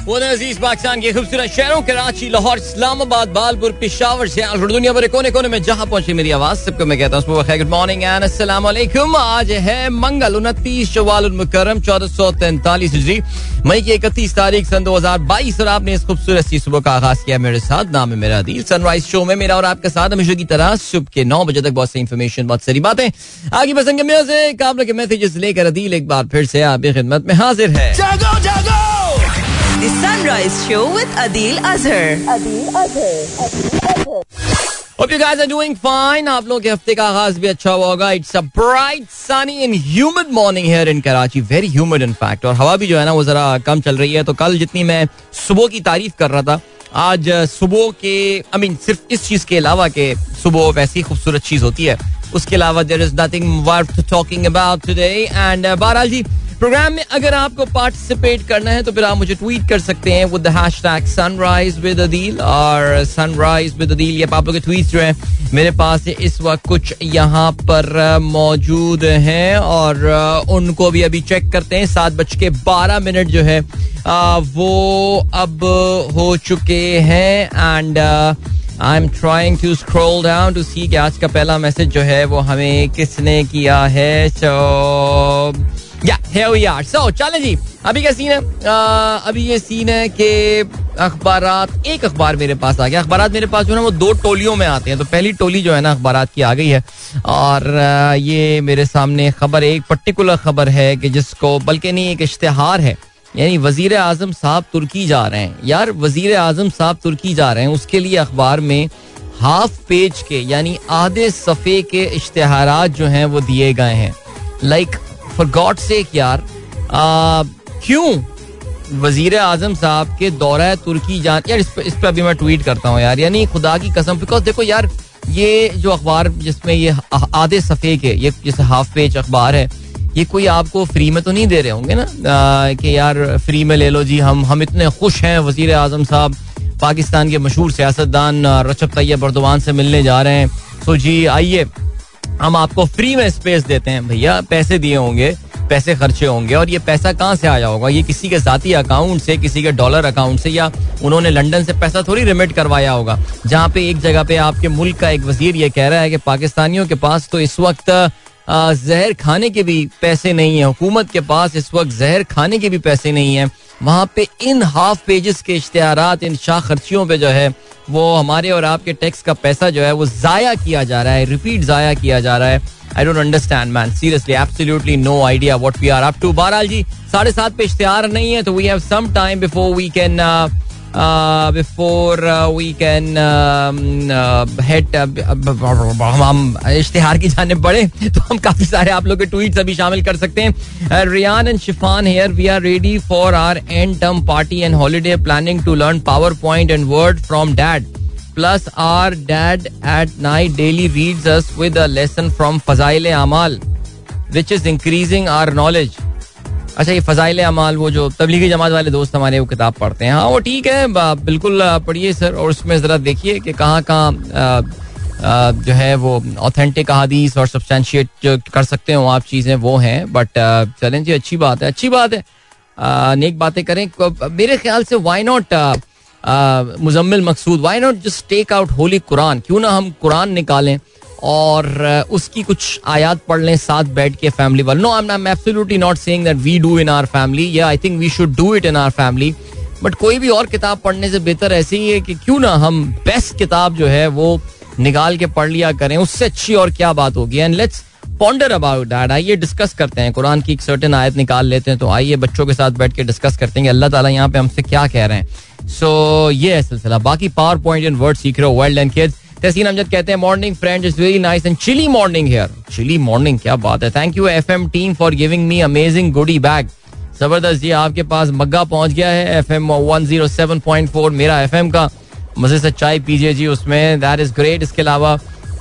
अज़ीज़ पाकिस्तान के खूबसूरत शहरों कराची लाहौर, इस्लामाबाद, बालपुर, पिशावर से दुनिया भरे कोने कोने में जहाँ पहुँची मेरी आवाज़, सबको मैं कहता हूँ गुड मॉर्निंग एंड अस्सलाम आज है मंगल, उनतीस शवाल मुकरम चौदह सौ तैंतालीस जी मई की इकतीस तारीख, सन दो हज़ार बाईस, और आपने इस खूबसूरत सी सुबह का आगाज़ किया मेरे साथ, नाम है मेरा दिल सनराइज शो में मेरा और आपका साथ, हमेशा की तरह सुबह के नौ बजे तक बहुत सी इन्फॉर्मेशन बहुत सारी बातें। आगे पसंद के म्यूज़िक लेकर अदील एक बार फिर से आपकी खिदमत में हाजिर है। जागो जागो Sunrise Show with Adil Azhar. Hope you guys are doing fine. आप लोगों के हफ़्ते का आगाज़ भी अच्छा हुआ होगा. It's a bright sunny and humid morning here in Karachi very humid in fact और हवा भी जो है ना वो जरा कम चल रही है. तो कल जितनी मैं सुबह की तारीफ़ कर रहा था आज सुबह के आई मीन सिर्फ़ इस चीज़ के अलावा के सुबह वैसी खूबसूरत चीज़ होती है. उसके अलावा there is nothing worth talking about today and बहरहाल जी प्रोग्राम में अगर आपको पार्टिसिपेट करना है तो फिर आप मुझे ट्वीट कर सकते हैं with the hashtag sunrise with Adeel और सनराइज विद अदील ये लोग के ट्वीट जो है, मेरे पास इस वक्त कुछ यहाँ पर मौजूद हैं। और उनको भी अभी चेक करते हैं। सात बज के बारह मिनट जो है वो अब हो चुके हैं। And I am trying to scroll down to see कि आज का पहला मैसेज जो है वो हमें किसने किया है? सो या. So, चले जी अभी क्या सीन है? uh, अभी ये सीन है कि अखबार एक अखबार मेरे पास आ गया। अखबार मेरे पास जो है वो दो टोलियों में आते हैं। तो पहली टोली जो है ना अखबार की आ गई है। और ये मेरे सामने खबर एक पर्टिकुलर खबर है कि जिसको बल्कि नहीं एक इश्तेहार है। यानी वज़ीर आज़म साहब तुर्की जा रहे हैं। यार, वज़ीर आज़म साहब तुर्की जा रहे हैं, उसके लिए अखबार में हाफ़ पेज के, यानी आधे सफ़े के इश्तेहार जो हैं, वो दिए गए हैं। लाइक फॉर गॉड से यार क्यों वज़ीर आज़म साहब के दौरा तुर्की जान, यार, इस पर इस पर अभी मैं ट्वीट करता हूँ यार, यानी खुदा की कसम बिकॉज़ देखो यार, ये जो अखबार जिसमें ये आधे सफ़े के, ये जैसे हाफ़ पेज अखबार है ये कोई आपको फ्री में तो नहीं दे रहे होंगे ना? कि यार फ्री में ले लो जी, हम हम इतने खुश हैं, वज़ीर आज़म साहब, पाकिस्तान के मशहूर सियासतदान रचब तैयब बर्दवान से मिलने जा रहे हैं। सो जी, आइए, हम आपको फ्री में स्पेस देते हैं भैया। पैसे दिए होंगे, पैसे खर्चे होंगे, और ये पैसा कहाँ से आया होगा? ये किसी के जाती अकाउंट से, किसी के डॉलर अकाउंट से, या उन्होंने लंदन से पैसा थोड़ी रिमिट करवाया होगा? जहाँ पे एक जगह पे आपके मुल्क का एक वज़ीर ये कह रहा है कि पाकिस्तानियों के पास तो इस वक्त जहर खाने के भी पैसे नहीं है। हुकूमत के पास इस वक्त जहर खाने के भी पैसे नहीं है। वहाँ पे इन हाफ़ पेजेस के इश्तेहार इन शाह खर्चियों पे जो है, वो हमारे और आपके टैक्स का पैसा जो है, वो ज़ाया किया जा रहा है। रिपीट ज़ाया किया जा रहा है। I don't understand man seriously absolutely no idea what we are up to बहरहाल जी, साढ़े सात पे इश्तेहार नहीं है तो we have some time before we can before we can head हम इश्तेहार की जाने बढ़े तो हम काफ़ी सारे आप लोग के ट्वीट अभी शामिल कर सकते हैं। Riyan and Shifan here we are ready for our end term party and holiday planning to learn PowerPoint and Word from dad plus our dad at night daily reads us with a lesson from Fazail Amal which is increasing our knowledge अच्छा ये फजाइल अमाल, वो जो तबलीगी जमात वाले दोस्त हमारे, वो किताब पढ़ते हैं। हाँ वो ठीक है बिल्कुल पढ़िए सर, और उसमें ज़रा देखिए कि कहाँ कहाँ जो है वो ऑथेंटिक अहादीस और सब्सटेंशिएट जो कर सकते हो आप चीज़ें, वो हैं बट चलें जी, अच्छी बात है, अच्छी बात है। नेक बातें करें। मेरे ख्याल से why not Muzammil Maqsood why not just take out holy Quran क्यों ना हम कुरान निकालें? और उसकी कुछ आयात पढ़ लें साथ बैठ के फैमिली वाले। No I am absolutely not saying that we do in our family या I think we should do it in our family but कोई भी और किताब पढ़ने से बेहतर ऐसे ही है कि क्यों ना हम बेस्ट किताब जो है वो निकाल के पढ़ लिया करें। उससे अच्छी और क्या बात होगी? And let's ponder about that आइए डिस्कस करते हैं। कुरान की एक सर्टन आयत निकाल लेते हैं। तो आइए बच्चों के साथ बैठ के डिस्कस करते हैं अल्लाह ताला यहाँ पे हमसे क्या कह रहे हैं। सो so, ये है सिलसिला। बाकी पावर पॉइंट एंड वर्ड सीख रहे हो world and kids Tehseen Amjad कहते हैं morning friend is very nice and chilly morning here chilly morning क्या बात है। Thank you FM team for giving me amazing goody bag ज़बरदस्त जी आपके पास मग्गा पहुँच गया है F M one zero seven point four मेरा एफ़ एम का। मज़े से चाय पीजिए जी उसमें दैट इज़ ग्रेट इसके अलावा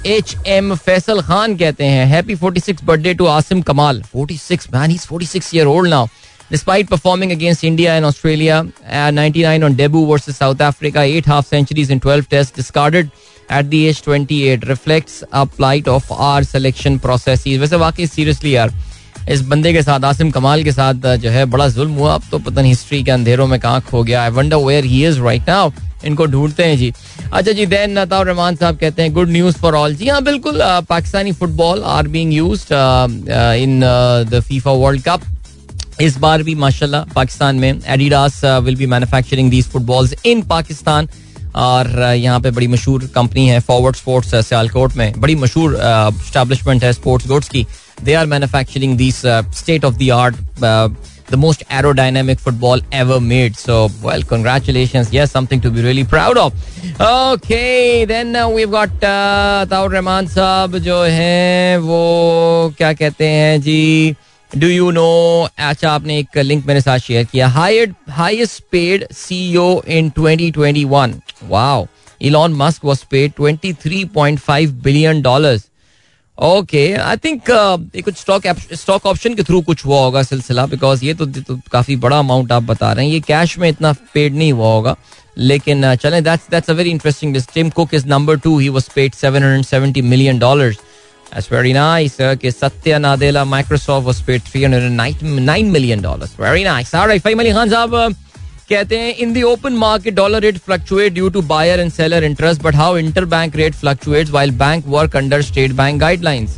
एच एम फैसल खान कहते हैं happy forty six birthday to Asim Kamal forty six man he forty six year old now performing against India and Australia, uh, 99 on debut versus South Africa, 8 half centuries in 12 tests, discarded at the age 28 reflects a plight of our selection processes. वैसे वाकई seriously यार, इस बंदे के साथ, आसिम कमाल के साथ जो है, बड़ा जुल्म हुआ। अब तो पता नहीं हिस्ट्री के अंधेरों में कहाँ खो गया। I wonder where he is right now इनको ढूंढते हैं जी। अच्छा जी देन नताउर रहमान साहब कहते हैं गुड न्यूज़ फॉर ऑल जी हाँ बिल्कुल Pakistani football are being used in the FIFA World Cup इस बार भी माशाल्लाह पाकिस्तान में Adidas will be manufacturing these footballs in Pakistan और यहाँ पे बड़ी मशहूर कंपनी है फॉरवर्ड स्पोर्ट्स सियालकोट में। बड़ी मशहूर स्टैब्लिशमेंट है स्पोर्ट्स गुड्स की। They are manufacturing this state of the art the most aerodynamic football ever made so well congratulation ये something to be really proud of okay then we've got Taur Rahman साहब जो है, वो क्या कहते हैं जी? Do you know अच्छा आपने एक लिंक मेरे साथ शेयर किया। Highest paid CEO in 2021 wow Elon Musk was paid 23.5 billion dollars okay I think कुछ स्टॉक स्टॉक ऑप्शन के थ्रू कुछ हुआ होगा सिलसिला बिकॉज़ ये तो, तो काफ़ी बड़ा अमाउंट आप बता रहे हैं। ये कैश में इतना पेड नहीं हुआ होगा लेकिन uh, चलें that's that's a very interesting list Tim Cook is number two he was paid 770 million dollars That's very nice. Okay, Satya Nadella, Microsoft was paid 309 million dollars. Very nice. All right, Ali Khan साहब कहते हैं in the open market dollar rate fluctuate due to buyer and seller interest but how interbank rate fluctuates while bank work under State Bank guidelines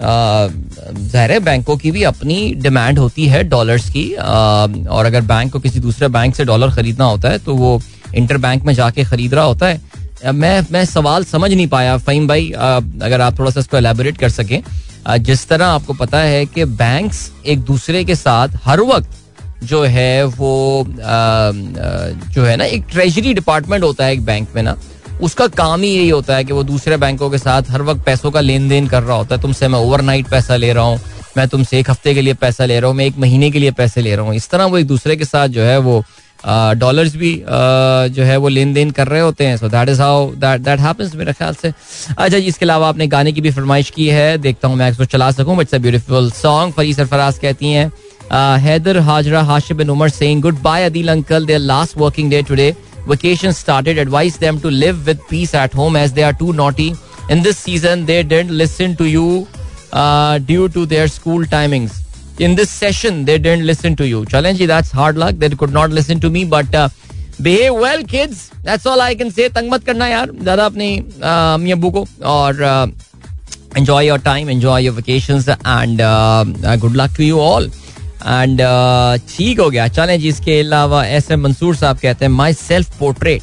ज़ाहिर बैंकों की भी अपनी demand होती है डॉलर्स की और अगर बैंक को किसी दूसरे बैंक से डॉलर खरीदना होता है तो वो इंटर बैंक में जाके खरीद रहा होता है मैं मैं सवाल समझ नहीं पाया। फ़हीम भाई अगर आप थोड़ा सा इसको एलेबोरेट कर सकें जिस तरह आपको पता है कि बैंक्स एक दूसरे के साथ हर वक्त जो है वो जो है ना, एक ट्रेजरी डिपार्टमेंट होता है एक बैंक में ना, उसका काम ही यही होता है कि वो दूसरे बैंकों के साथ हर वक्त पैसों का लेन देन कर रहा होता है। तुमसे मैं ओवरनाइट पैसा ले रहा हूँ, मैं तुमसे एक हफ़्ते के लिए पैसा ले रहा हूँ, मैं एक महीने के लिए पैसे ले रहा हूँ। इस तरह वो एक दूसरे के साथ जो है वो डॉलर्स भी जो है वो लेन देन कर रहे होते हैं। So that is how that that happens मेरे ख्याल से। अच्छा जी इसके अलावा आपने गाने की भी फरमाइश की है। देखता हूँ मैं इसको चला सकूँ इट्स अ ब्यूटीफुल सॉन्ग फरी सरफराज कहती हैं। Haider Hajra Hasib bin Umar saying good bye Adeel uncle their last working day today vacation started advise them to live with peace at home as they are too naughty this season they didn't listen to you uh, due to their school timings in this session they didn't listen to you challenge that's hard luck they could not listen to me but uh, behave well kids that's all i can say तंग मत करना यार ज़्यादा अपनी अम्मी अब्बू को और your time enjoy your vacations and uh, good luck to you all and ठीक हो गया चलें जी इसके अलावा एस एम मंसूर साहब कहते हैं my self portrait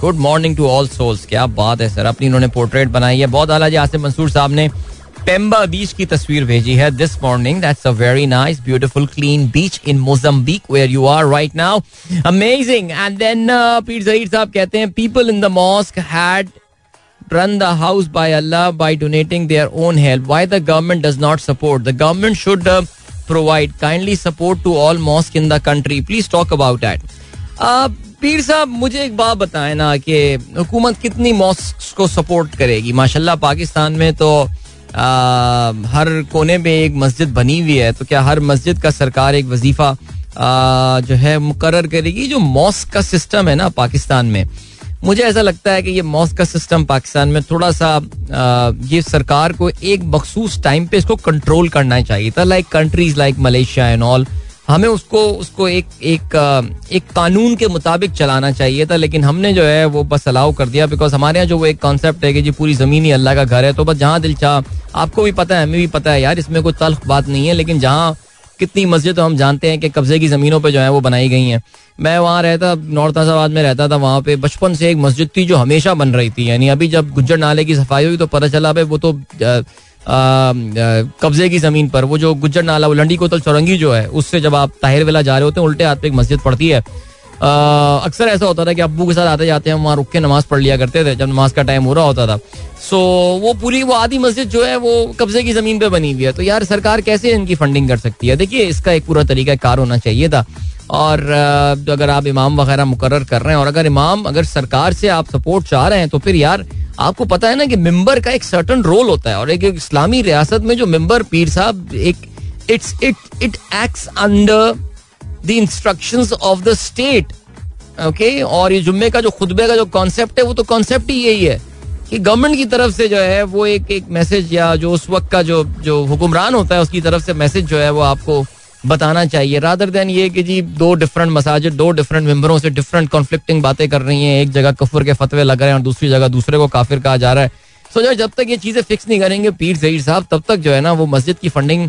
good morning to all souls क्या बात है सर अपनी इन्होंने पोर्ट्रेट बनाई है बहुत आला जी आसिम मंसूर साहब ने पेम्बा बीच की तस्वीर भेजी है this morning that's a very nice beautiful clean beach in Mozambique where you are right now amazing and then Peer Zaheer साहब कहते हैं people in the mosque had run the house by Allah by donating their own help why the government does not support the government should provide kindly support to all mosque in the country please talk about that Peer साहब मुझे एक बात बताए ना कि हुकूमत कितनी mask को सपोर्ट करेगी? माशाल्लाह, पाकिस्तान में तो हर कोने में एक मस्जिद बनी हुई है तो क्या हर मस्जिद का सरकार एक वजीफा जो है मुकर करेगी? जो मॉस्क का सिस्टम है ना पाकिस्तान में, मुझे ऐसा लगता है कि ये मॉस्क का सिस्टम पाकिस्तान में थोड़ा सा ये सरकार को एक मखसूस टाइम पे इसको कंट्रोल करना चाहिए था like countries like Malaysia and all हमें उसको उसको एक एक एक कानून के मुताबिक चलाना चाहिए था, लेकिन हमने जो है वो बस अलाउ कर दिया बिकॉज़ हमारे यहाँ जो वो एक कॉन्सेप्ट है कि जी पूरी ज़मीन ही अल्लाह का घर है तो बस जहाँ दिल चाह, आपको भी पता है, हमें भी पता है यार, इसमें कोई तल्ख बात नहीं है, लेकिन जहाँ कितनी मस्जिद हम जानते हैं कि कब्जे की जमीनों पर जो है वो बनाई गई हैं। मैं वहाँ रहता नॉर्थ आजाबाद में रहता था, वहाँ पे बचपन से एक मस्जिद थी जो हमेशा बन रही थी, यानी अभी जब गुज्जर नाले की सफ़ाई हुई तो पता चला भाई वो तो कब्जे की ज़मीन पर। वो जो गुज्जर नाला, वो लंडी कोतल चौरंगी जो है, उससे जब आप ताहिर वेला जा रहे होते हैं, उल्टे हाथ पे एक मस्जिद पड़ती है। अक्सर ऐसा होता था कि अबू के साथ आते जाते हैं, वहाँ रुक के नमाज़ पढ़ लिया करते थे, जब नमाज़ का टाइम हो रहा होता था। सो वो पूरी, वो आधी मस्जिद जो है, वो कब्जे की ज़मीन पे बनी हुई है। तो यार, सरकार कैसे इनकी फंडिंग कर सकती है? देखिए, इसका एक पूरा तरीका कार होना चाहिए था। और अगर आप इमाम वगैरह मुकर कर रहे हैं और अगर इमाम, अगर सरकार से आप सपोर्ट चाह रहे हैं तो फिर यार, आपको पता है ना कि मेंबर का एक सर्टन रोल होता है और एक इस्लामी रियासत में जो मेंबर पीर साहब, एक it's it it acts under the instructions of the state okay और ये जुम्मे का जो खुतबे का जो कॉन्सेप्ट है, वो तो कॉन्सेप्ट ही यही है कि गवर्नमेंट की तरफ़ से जो है, वो एक एक मैसेज या जो उस वक्त का जो जो हुक्मरान होता है, उसकी तरफ़ से मैसेज जो है, वो आपको बताना चाहिए। रादर देन ये कि जी दो डिफरेंट मसाजिद दो डिफरेंट मेंबरों से डिफरेंट कॉन्फ्लिक्टिंग बातें कर रही हैं, एक जगह कफर के फतवे लग रहे हैं और दूसरी जगह दूसरे को काफिर कहा जा रहा है। सो जो जब तक ये चीज़ें फिक्स नहीं करेंगे, पीर जहीर साहब, तब तक जो है ना वो मस्जिद की फंडिंग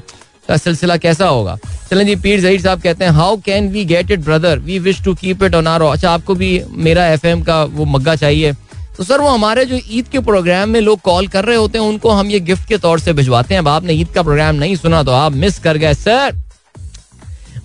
का सिलसिला कैसा होगा? चलें जी, पीर जहीर साहब कहते हैं how can we get it brother we wish to keep it on our अच्छा आपको भी मेरा एफएम का वो मग्गा चाहिए। तो सर, वो हमारे जो ईद के प्रोग्राम में लोग कॉल कर रहे होते हैं, उनको हम ये गिफ्ट के तौर से भिजवाते हैं। अब आपने ईद का प्रोग्राम नहीं सुना तो आप मिस कर गए। सर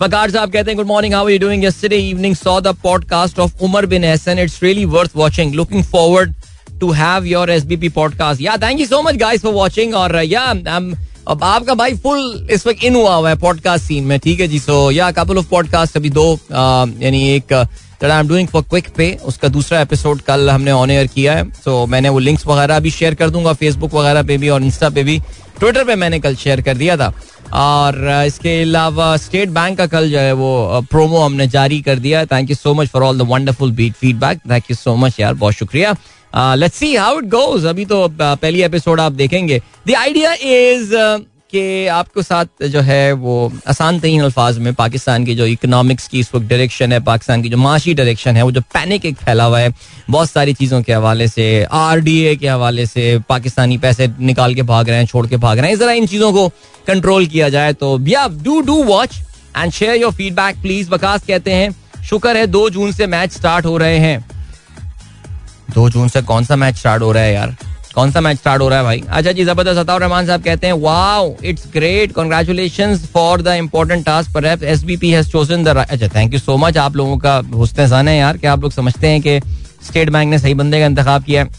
बकार साहब कहते हैं good morning how you doing yesterday evening saw the podcast of Umar bin Hasan it's really worth watching looking forward to have your SBP podcast या thank you so much guys for watching और या uh, अब आपका भाई full इस वक्त इन हुआ हुआ है पॉडकास्ट सीन में ठीक है जी? सो या कपल ऑफ़ पॉडकास्ट अभी दो uh, यानी एक I am doing for quick पे उसका दूसरा एपिसोड कल हमने ऑन एयर किया है. सो मैंने वो लिंक्स वगैरह भी शेयर कर दूँगा फेसबुक वगैरह पे भी और इंस्टा पे भी. ट्विटर पे मैंने कल शेयर कर दिया था. और इसके अलावा स्टेट बैंक का कल जो है वो प्रोमो हमने जारी कर दिया thank you so much for all the wonderful beat feedback thank you so much यार, बहुत शुक्रिया। Let's see how it goes अभी तो पहली एपिसोड आप देखेंगे। द आइडिया इज़ कि आपको साथ जो है वो आसान तरीन अल्फाज में पाकिस्तान की जो इकोनॉमिक्स की इस वक्त डायरेक्शन है, पाकिस्तान की जो माशी डायरेक्शन है, वो जो पैनिक एक फैला हुआ है, बहुत सारी चीज़ों के हवाले से आर डी ए के हवाले से, पाकिस्तानी पैसे निकाल के भाग रहे हैं, छोड़ के भाग रहे हैं। ज़रा इन चीज़ों को कंट्रोल किया जाए तो या do do watch and share your feedback please Baqas कहते हैं, शुक्र है दो जून से मैच स्टार्ट हो रहे हैं। दो जून से कौन सा मैच स्टार्ट हो रहा है यार? कौन सा मैच स्टार्ट हो रहा है भाई? अच्छा जी, ज़बरदस्त अताउर रहमान साहब कहते हैं wow it's great congratulation for the important task पर S B P has chosen the अच्छा थैंक यू सो मच आप लोगों का हुस्न सन है यार, कि आप लोग समझते हैं कि स्टेट बैंक ने सही बंदे का इंतज़ाम किया है।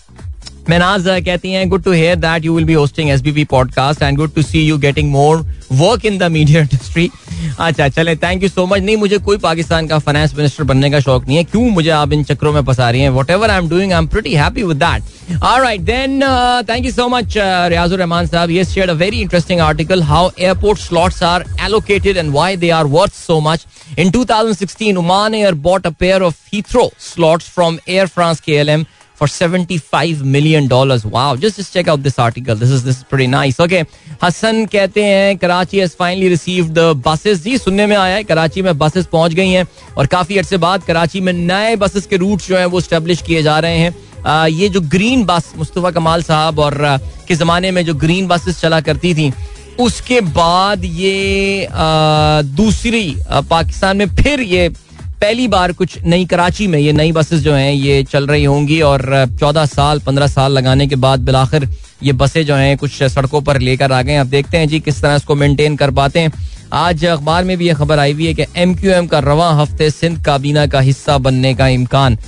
मेनाज कहती हैं good to hear that you will be hosting SBP podcast and good to see you getting more work in the media industry अच्छा चले थैंक यू सो मच नहीं, मुझे कोई पाकिस्तान का फाइनेंस मिनिस्टर बनने का शौक नहीं है। क्यों मुझे आप इन चक्रों में फंसा रही हैं? Whatever I am doing I am pretty happy with that alright then thank you so much Riazur Rahman साहब ये shared a very interesting article how airport slots are allocated and why they are worth so much in 2016 Oman Air bought a pair of Heathrow slots from Air France KLM for 75 million dollars. Wow, just just check out this article. This is this is pretty nice. Okay, Hasan कहते हैं Karachi has finally received the buses. जी सुनने में आया है कराची में buses पहुँच गई हैं और काफ़ी अर्से बाद कराची में नए बसेस के रूट जो हैं वो स्टेब्लिश किए जा रहे हैं आ, ये जो ग्रीन बस मुस्तफ़ा कमाल साहब और के ज़माने में जो ग्रीन बसेस चला करती थी उसके बाद ये आ, दूसरी पाकिस्तान में फिर ये पहली बार कुछ नई कराची में ये नई बसेस जो हैं, ये चल रही होंगी और चौदह साल, पंद्रह साल लगाने के बाद बिलाखिर ये बसें जो हैं, कुछ सड़कों पर लेकर आ गए अब देखते हैं जी किस तरह इसको मेंटेन कर पाते हैं। आज अखबार में भी ये खबर आई हुई है कि एम क्यू एम का रवा हफ़्ते सिंध काबीना का हिस्सा बनने का इम्कान।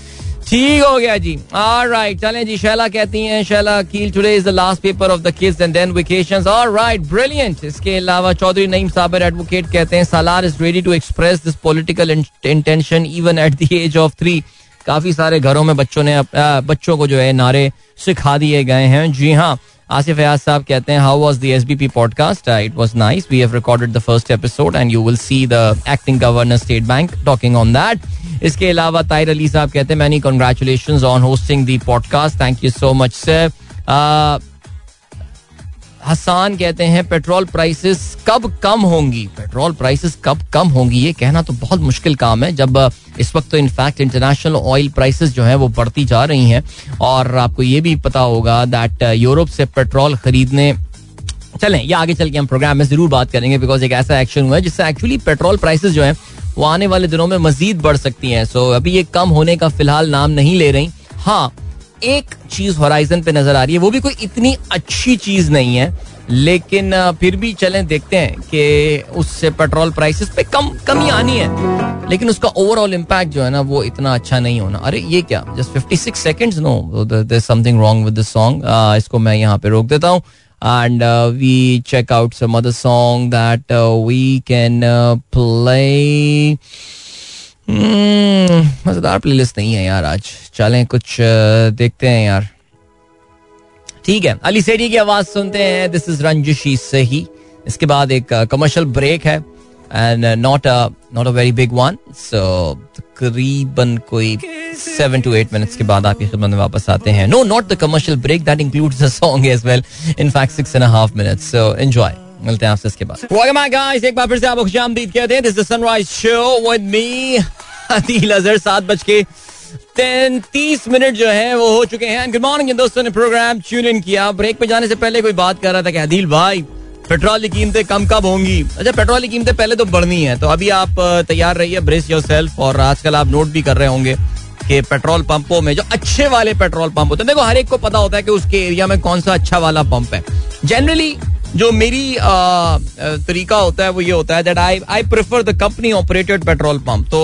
ठीक हो गया जी। राइट चलें जी, शैला कहती हैं, Shaila Keel today is the last paper of the kids and then vacations right brilliant इसके अलावा चौधरी नईम साबर एडवोकेट कहते हैं Salar is ready to express this political intention even at the age of three काफ़ी सारे घरों में बच्चों ने बच्चों को जो है नारे सिखा दिए गए हैं। जी हाँ आसिफ अयाज साहब कहते हैं how was the p podcast it was nice we have recorded the first episode and you will see the acting governor state bank talking on that इसके अलावा ताहिर अली साहब कहते हैं many congratulation on hosting the podcast thank you so much sir Hasan कहते हैं petrol prices कब कम होंगी? Petrol prices कब कम होंगी ये कहना तो बहुत मुश्किल काम है जब इस वक्त तो इनफैक्ट इंटरनेशनल ऑयल प्राइसेस जो है वो बढ़ती जा रही हैं। और आपको ये भी पता होगा दैट यूरोप से पेट्रोल खरीदने चलें ये आगे चल के हम प्रोग्राम में ज़रूर बात करेंगे बिकॉज़ एक ऐसा एक्शन हुआ है जिससे एक्चुअली पेट्रोल प्राइसेस जो है वो आने वाले दिनों में मजीद बढ़ सकती हैं। सो so, अभी ये कम होने का फ़िलहाल नाम नहीं ले रही। हाँ एक चीज़ होराइजन पे नज़र आ रही है वो भी कोई इतनी अच्छी चीज़ नहीं है लेकिन फिर भी चलें देखते हैं कि उससे पेट्रोल प्राइसेस पे कम कमी आनी है। लेकिन उसका ओवरऑल इम्पैक्ट जो है ना वो इतना अच्छा नहीं होना। अरे ये क्या? Just 56 seconds no something wrong with song इसको मैं यहाँ पे रोक देता हूँ। And uh, we check out some other song that uh, we can uh, play hmm, मज़ेदार प्लेलिस्ट नहीं है यार आज। चलें कुछ देखते हैं यार। ठीक है, अली सेठी की आवाज़ सुनते हैं। दिस इज़ रंजिशी सही। इसके बाद एक कमर्शियल ब्रेक है। And not a not a very big one so तकरीबन कोई सेवन टू एट मिनट्स के बाद आपकी खिदमत में वापस आते हैं। No not the commercial break that includes the song as well in fact six and half minutes so enjoy मिलते हैं आपसे इसके बाद। वेलकम बैक गाइस एक बार फिर से आपको खुशामदीद कहते हैं। This the sunrise show with me Adeel Azhar सात बज के तैतीस मिनट जो है, वो हो चुके हैं। गुड मॉर्निंग दोस्तों ने प्रोग्राम ट्यून इन किया। ब्रेक पे जाने से पहले कोई बात कर रहा था कि अदील भाई पेट्रोल की कीमतें कम कब होंगी? अच्छा पेट्रोल की कीमतें पहले तो बढ़नी है। तो अभी आप तैयार रहिए ब्रेस योर सेल्फ और आजकल आप नोट भी कर रहे होंगे कि पेट्रोल पंपों में जो अच्छे वाले पेट्रोल पंप होते हैं। देखो, हर एक को पता होता है कि उसके एरिया में कौन सा अच्छा वाला पंप है। जनरली जो मेरी तरीका होता है वो ये होता है that I I prefer the company operated petrol pump तो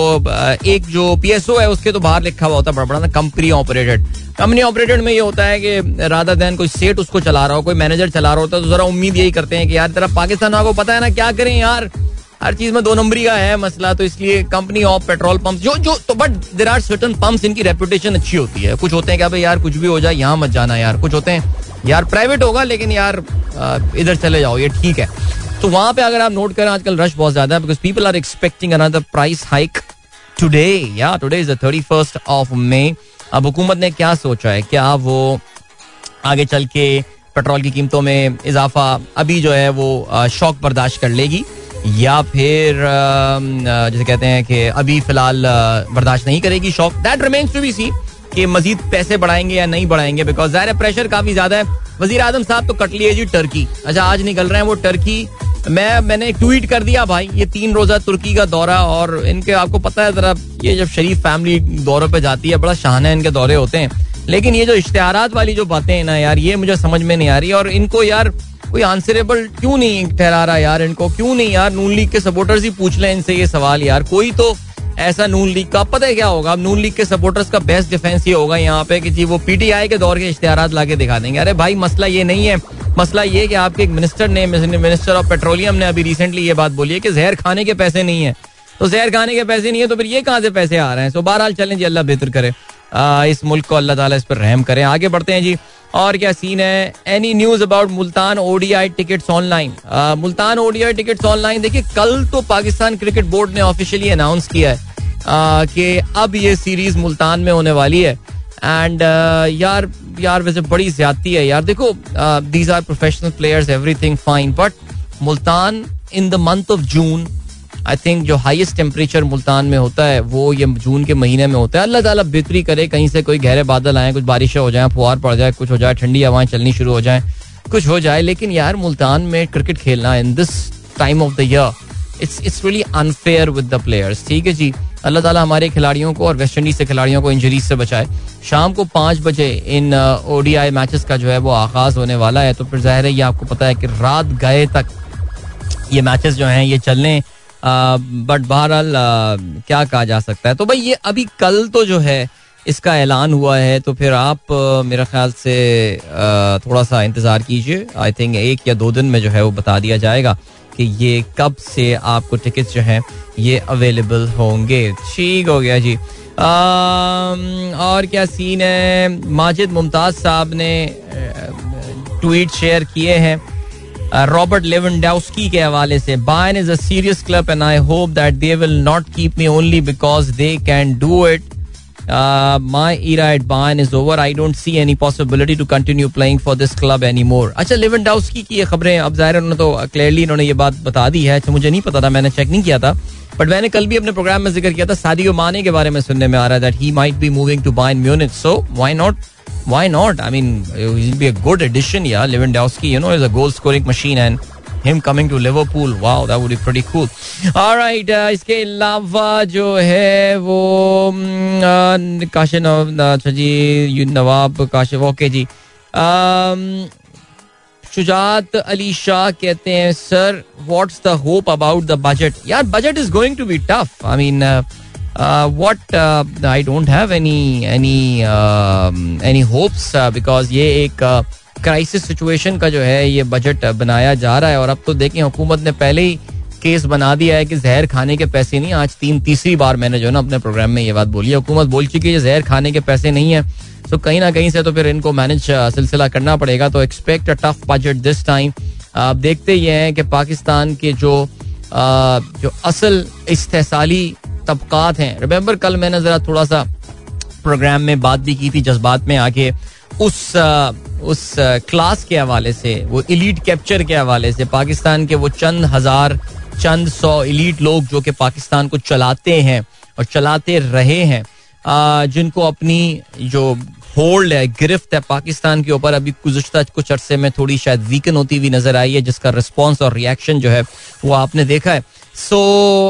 एक जो पीएसओ है उसके तो बाहर लिखा हुआ होता है बड़ा बड़ा कंपनी ऑपरेटेड कंपनी ऑपरेटेड में ये होता है कि राधा दैन कोई सेट उसको चला रहा हो, कोई मैनेजर चला रहा होता है तो जरा उम्मीद यही करते हैं कि यार, तेरा पाकिस्तान को पता है ना क्या करें यार। हर चीज़ में दो नंबरी का है मसला तो इसलिए कंपनी ऑफ़ पेट्रोल पंप जो जो तो but there are certain pumps इनकी रेपुटेशन अच्छी होती है। कुछ होते हैं क्या भाई यार, कुछ भी हो जाए, यहाँ मत जाना यार। कुछ होते हैं, यार प्राइवेट होगा, लेकिन यार इधर चले जाओ, ये ठीक है। तो वहाँ पे अगर आप नोट करें, आजकल रश बहुत ज़्यादा है because people are expecting another price hike today या today is the thirty first of May अब हुकूमत ने क्या सोचा है? क्या वो आगे चल के पेट्रोल की कीमतों में इजाफा अभी जो है वो शौक बर्दाश्त कर लेगी? या फिर जैसे कहते हैं कि अभी फ़िलहाल बर्दाश्त नहीं करेगी shock? That remains to be see कि मजीद पैसे बढ़ाएँगे या नहीं बढ़ाएँगे बिकॉज़ ज़ाहिर प्रेशर काफ़ी ज़्यादा है। वज़ीर आज़म साहब तो कट लिए जी टर्की अच्छा आज निकल रहे हैं वो टर्की मैं, मैंने ट्वीट कर दिया, भाई, ये तीन रोजा तुर्की का दौरा और इनके, आपको पता है जरा, ये जब शरीफ फैमिली दौरों पे जाती है, बड़ा है इनके दौरे होते हैं। लेकिन ये जो इश्तेहार वाली जो बातें हैं ना यार, ये मुझे समझ में नहीं आ रही और इनको यार कोई आंसरेबल क्यों नहीं ठहरा रहा यार इनको? क्यों नहीं यार नून लीग के सपोर्टर्स ही पूछ लें इनसे ये सवाल यार? कोई तो ऐसा नून लीग का, पता है क्या होगा? नून लीग के सपोर्टर्स का बेस्ट डिफेंस ये होगा यहाँ पे कि जी वो पीटीआई के दौर के इश्तेहार लाके दिखा देंगे। अरे भाई, मसला ये नहीं है। मसला ये कि आपके एक मिनिस्टर ने मिनिस्टर ऑफ़ पेट्रोलियम ने अभी रिसेंटली ये बात बोली है कि जहर खाने के पैसे नहीं है। तो जहर खाने के पैसे नहीं है तो फिर ये कहाँ से पैसे आ रहे हैं? सो बहरहाल चलें जी, अल्लाह बेहतर करे। इस मुल्क को अल्लाह ताला इस पर रहम करें। आगे बढ़ते हैं जी। और क्या सीन है? Any news about Multan ODI tickets online Multan ODI tickets online देखिए, कल तो पाकिस्तान क्रिकेट बोर्ड ने ऑफिशियली अनाउंस किया है। कि अब ये सीरीज़ मुल्तान में होने वाली है। एंड यार यार, वैसे बड़ी ज्यादती है यार। देखो these are professional players everything fine but Multan in the month of June I think जो हाईएस्ट टेम्परेचर मुल्तान में होता है, वो ये जून के महीने में होता है। अल्लाह ताला बेहतरी करे, कहीं से कोई गहरे बादल आए, कुछ बारिशें हो जाए, फुहार पड़ जाए, कुछ हो जाए, ठंडी हवाएँ चलनी शुरू हो जाए, कुछ हो जाए। लेकिन यार, मुल्तान में क्रिकेट खेलना in this time of the year it's it's really unfair with the players ठीक है जी? अल्लाह ताला हमारे खिलाड़ियों को और वेस्ट इंडीज से खिलाड़ियों को इंजरीज से बचाए। शाम को पाँच बजे इन ओडीआई मैचेस का जो है वो आगाज़ होने वाला है। तो फिर ज़ाहिर है ये आपको पता है कि रात गए तक ये मैचेस जो हैं, ये चलने बट बहरहाल क्या कहा जा सकता है? तो भाई ये अभी कल तो जो है, इसका ऐलान हुआ है। तो फिर आप मेरा ख्याल से थोड़ा सा इंतज़ार कीजिए। आई थिंक एक या दो दिन में जो है वो बता दिया जाएगा। कि ये कब से आपको टिकट जो हैं, ये अवेलेबल होंगे। ठीक हो गया जी। और क्या सीन है? माजिद मुमताज़ साहब ने ट्वीट शेयर किए हैं। रॉबर्ट लेवन डाउस्की के हवाले से Bayern is a serious club and I hope that they will not keep me only because they can do it my era at Bayern is over I don't see any possibility to continue playing for this club any more अच्छा लेवन डाउस्की की ये खबरें अब ज़ाहिर उन्होंने तो clearly इन्होंने ये बात बता दी है। अच्छा मुझे नहीं पता था मैंने चेक नहीं किया था। बट मैंने कल भी अपने प्रोग्राम में ज़िक्र किया था सादियो माने के बारे में सुनने में आ रहा है that he might be moving to Bayern Munich so why not why not? I mean, he'll be a good addition. Yeah, Lewandowski, you know, is a goal scoring machine, and him coming to Liverpool, wow, that would be pretty cool. All right, uh, इसके अलावा जो है वो काशिफ अच्छा जी Nawab Kashif okay जी शुजात अली शाह कहते हैं sir what's the hope about the budget यार budget is going to be tough I mean what I don't have any any any hopes because ये एक क्राइसिस सिचुएशन का जो है ये बजट बनाया जा रहा है और अब तो देखें, हुकूमत ने पहले ही केस बना दिया है कि जहर खाने के पैसे नहीं, आज तीन तीसरी बार मैंने जो है ना अपने प्रोग्राम में ये बात बोली है। हुकूमत बोल चुकी है जहर खाने के पैसे नहीं है तो कहीं ना कहीं से तो फिर इनको मैनेज सिलसिला करना पड़ेगा। तो expect a tough budget this time आप देखते ये हैं कि पाकिस्तान के जो जो असल इस्तेसाली तबकात हैं रिमेंबर कल मैंने ज़रा थोड़ा सा प्रोग्राम में बात भी की थी, जज्बात में आके, उस उस क्लास के हवाले से, वो इलीट कैप्चर के हवाले से, पाकिस्तान के वो चंद हज़ार, चंद सौ इलीट लोग जो कि पाकिस्तान को चलाते हैं और चलाते रहे हैं जिनको अपनी जो होल्ड है, गिरफ्त है पाकिस्तान के ऊपर, अभी गुजशत कुछ अरसे में थोड़ी शायद वीकन होती हुई नज़र आई है, जिसका रिस्पॉन्स और रिएक्शन जो है, वो आपने देखा है। सो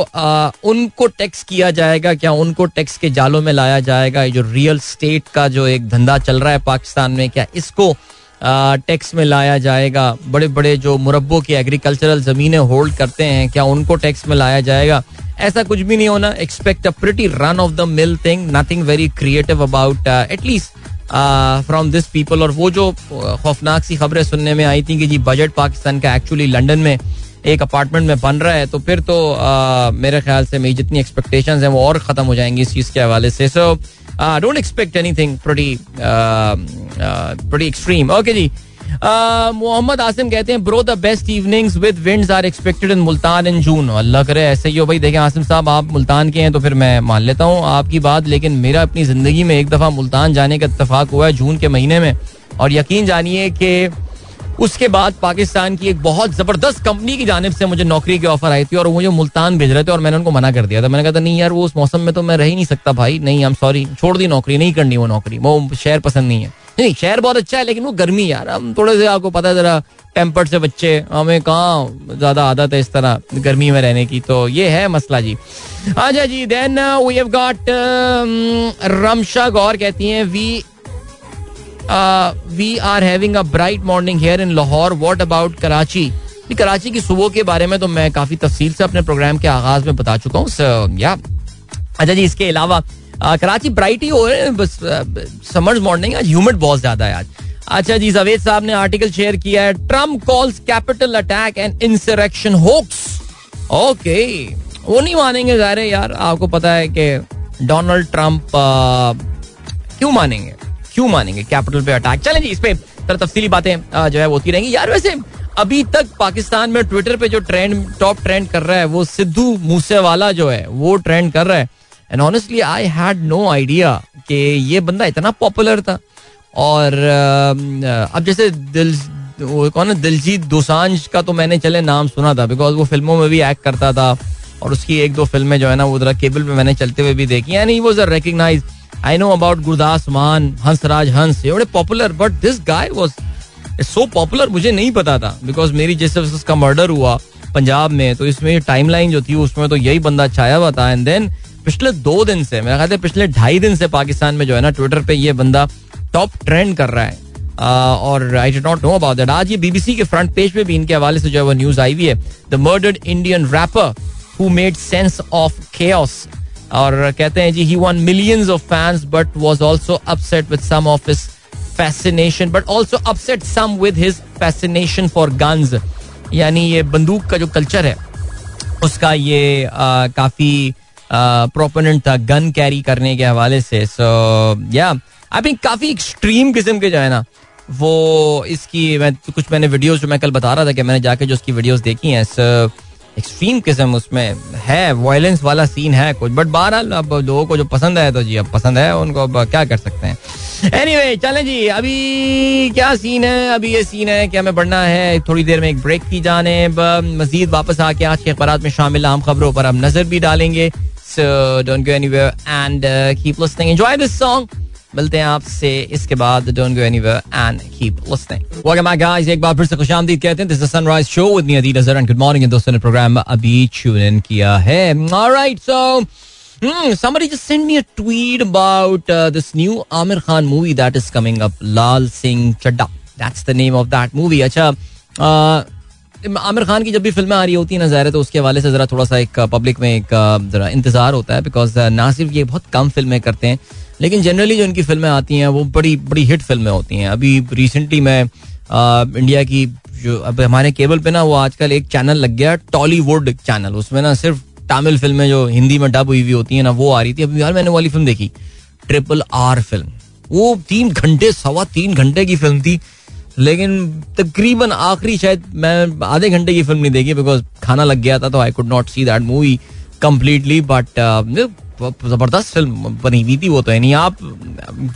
so, उनको टैक्स किया जाएगा क्या? उनको टैक्स के जालों में लाया जाएगा? जो रियल स्टेट का जो एक धंधा चल रहा है पाकिस्तान में क्या इसको टैक्स में लाया जाएगा? बड़े बड़े जो मुरब्बों की एग्रीकल्चरल जमीनें होल्ड करते हैं क्या उनको टैक्स में लाया जाएगा? ऐसा कुछ भी नहीं होना। Expect a pretty run of the mill thing nothing very creative about at least from this people और वो जो खौफनाक सी खबरें सुनने में आई थी कि जी बजट पाकिस्तान का एक्चुअली लंदन में एक अपार्टमेंट में बन रहा है तो फिर तो मेरे ख्याल से मेरी जितनी एक्सपेक्टेशन है वो और ख़त्म हो जाएँगी इस चीज़ के हवाले से। So don't expect anything pretty extreme okay जी। मोहम्मद आसिम कहते हैं bro the best evenings with winds are expected in Multan in June अल्लाह करे, ऐसे ही हो भाई। देखें, आसिम साहब, आप मुल्तान के हैं तो फिर मैं मान लेता हूँ आपकी बात, लेकिन मेरा अपनी ज़िंदगी में एक दफ़ा मुल्तान जाने का इतफाक हुआ है जून के महीने में। और यकीन जानिए कि उसके बाद पाकिस्तान की एक बहुत ज़बरदस्त कंपनी की जानब से मुझे नौकरी की ऑफ़र आई थी और मुझे मुल्तान भेज रहे थे और मैंने उनको मना कर दिया था। मैंने कहा था, नहीं यार, वो उस मौसम में तो मैं रह ही नहीं सकता भाई। नहीं हम सॉरी छोड़ दी नौकरी, नहीं करनी वो नौकरी। वो शहर पसंद नहीं है। नहीं शहर बहुत अच्छा है, लेकिन वो गर्मी यार। हम थोड़े से आपको पता है, जरा टेम्पर्ड से बच्चे, हमें कहाँ ज़्यादा आदत है इस तरह गर्मी में रहने की। तो ये है मसला जी। अच्छा जी then we have got Ramsha Gaur कहती हैं we we are having a bright morning here in Lahore what about Karachi Karachi की सुबह के बारे में तो मैं काफ़ी तफसील से अपने प्रोग्राम के आगाज़ में बता चुका हूँ। अच्छा जी, इसके अलावा कराची ब्राइट ही हो रहे हैं, बस समर्स मॉर्निंग आज ह्यूमिड बहुत ज़्यादा है आज। अच्छा जी जावेद साहब ने आर्टिकल शेयर किया है Trump calls Capitol attack and insurrection hoax okay वो नहीं मानेंगे, ज़ाहिर यार, आपको पता है कि डोनाल्ड ट्रंप क्यों मानेंगे? क्यों मानेंगे? कैपिटल पे अटैक चलें जी, इस पे तरह तफसीली बातें जो है होती रहेंगी। यार, वैसे, अभी तक पाकिस्तान में ट्विटर पे जो ट्रेंड टॉप ट्रेंड कर रहा है, वो सिद्धू मूसे वाला जो है, वो ट्रेंड कर रहा है। And honestly I had no idea कि ये बंदा इतना पॉपुलर था। और अब जैसे दिल कौन है? दिलजीत दोसांझ का तो मैंने, चले, नाम सुना था बिकॉज़ वो फ़िल्मों में भी एक्ट करता था। और उसकी एक दो फ़िल्में जो है ना, वो जरा केबल पे मैंने चलते हुए भी देखी। And he was a recognised I know about Gurdas Maan Hansraj Hans ये बड़े popular but this guy was so popular मुझे नहीं पता था बिकॉज़ मेरी जैसे उसका मर्डर हुआ पंजाब में तो इसमें टाइमलाइन जो थी, उसमें तो यही बंदा छाया हुआ था एंड देन पिछले दो दिन से मेरा ख्याल पिछले ढाई दिन से पाकिस्तान में जो है ना ट्विटर पे ये बंदा टॉप ट्रेंड कर रहा है और I did not know about that आज ये बीबीसी के फ्रंट पेज पे भी इनके हवाले से जो है वो न्यूज़ आई हुई है the murdered Indian rapper who made sense of chaos और कहते हैं जी he won millions of fans but was also upset with some of his fascination but also upset some with his fascination for guns यानी ये बंदूक का जो culture है, उसका ये काफ़ी प्रोपोनेंट था गन कैरी करने के हवाले से। सो या आई थिंक काफ़ी एक्सट्रीम किस्म के जो है ना, वो इसकी मैं, कुछ मैंने वीडियोस जो मैं कल बता रहा था कि मैंने जाके जो उसकी वीडियोस देखी हैं सो एक्सट्रीम किस्म उसमें है वायलेंस वाला सीन है कुछ। बट बहरहाल अब लोगों को जो पसंद है तो जी अब पसंद है उनको अब क्या कर सकते हैं। एनी anyway, चलें जी अभी क्या सीन है? अभी ये सीन है कि हमें बढ़ना है थोड़ी देर में एक ब्रेक की जाने मजीद वापस आके आज के अखबार में शामिल आम खबरों पर हम नज़र भी डालेंगे। So don't go anywhere and keep listening enjoy this song मिलते हैं आपसे। इसके बाद don't go anywhere and keep listening welcome back guys एक बार फिर से खुशामदीद कहते हैं this is sunrise show with me Adeel Azhar and good morning दोस्तों ने प्रोग्राम अभी ट्यून इन किया है। Alright so Hmm, somebody just sent me a tweet about uh, this new Amir Khan movie that is coming up, Lal Singh Chadda. That's the name of that movie. अच्छा आमिर खान की जब भी फ़िल्में आ रही होती है ना ज़ाहिर है तो उसके हवाले से ज़रा थोड़ा सा एक पब्लिक में एक ज़रा इंतज़ार होता है बिकॉज़ ना सिर्फ़ ये बहुत कम फ़िल्में करते हैं लेकिन जनरली जो इनकी फ़िल्में आती हैं, वो बड़ी बड़ी हिट फ़िल्में होती हैं। अभी रिसेंटली मैं इंडिया की जो, अब हमारे केबल पे ना वो आजकल एक चैनल लग गया टॉलीवुड चैनल उसमें ना सिर्फ़ तमिल फ़िल्में जो हिंदी में डब हुई हुई होती है ना, वो आ रही थी। अभी यार मैंने वाली फ़िल्म देखी ट्रिपल आर फ़िल्म वो तीन घंटे, सवा तीन घंटे की फ़िल्म थी। लेकिन तकरीबन आखिरी शायद मैं आधे घंटे की फ़िल्म नहीं देखी बिकॉज़ खाना लग गया था तो I could not see that movie completely but ज़बरदस्त फ़िल्म बनी हुई थी, वो तो नहीं। आप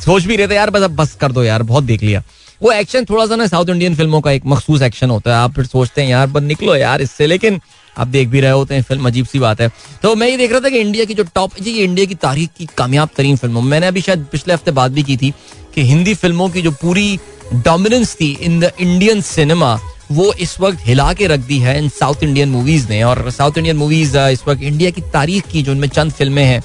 सोच भी रहे थे, यार, बस अब बस कर दो यार, बहुत देख लिया। वो एक्शन थोड़ा सा ना साउथ इंडियन फ़िल्मों का एक मखसूस एक्शन होता है। आप फिर सोचते हैं, यार, बस निकलो यार इससे, लेकिन आप देख भी रहे होते हैं, फ़िल्म अजीब सी बात है। तो मैं ये देख रहा था कि इंडिया की जो टॉप जी ये इंडिया की तारीख की कामयाब तरीन फ़िल्मों मैंने अभी शायद पिछले हफ़्ते बात भी की थी कि हिंदी फ़िल्मों की जो पूरी डोमिनेंस थी इन द इंडियन सिनेमा वो इस वक्त हिला के रख दी है इन साउथ इंडियन मूवीज़ ने। और साउथ इंडियन मूवीज़ इस वक्त इंडिया की तारीख की जो उनमें चंद फ़िल्में हैं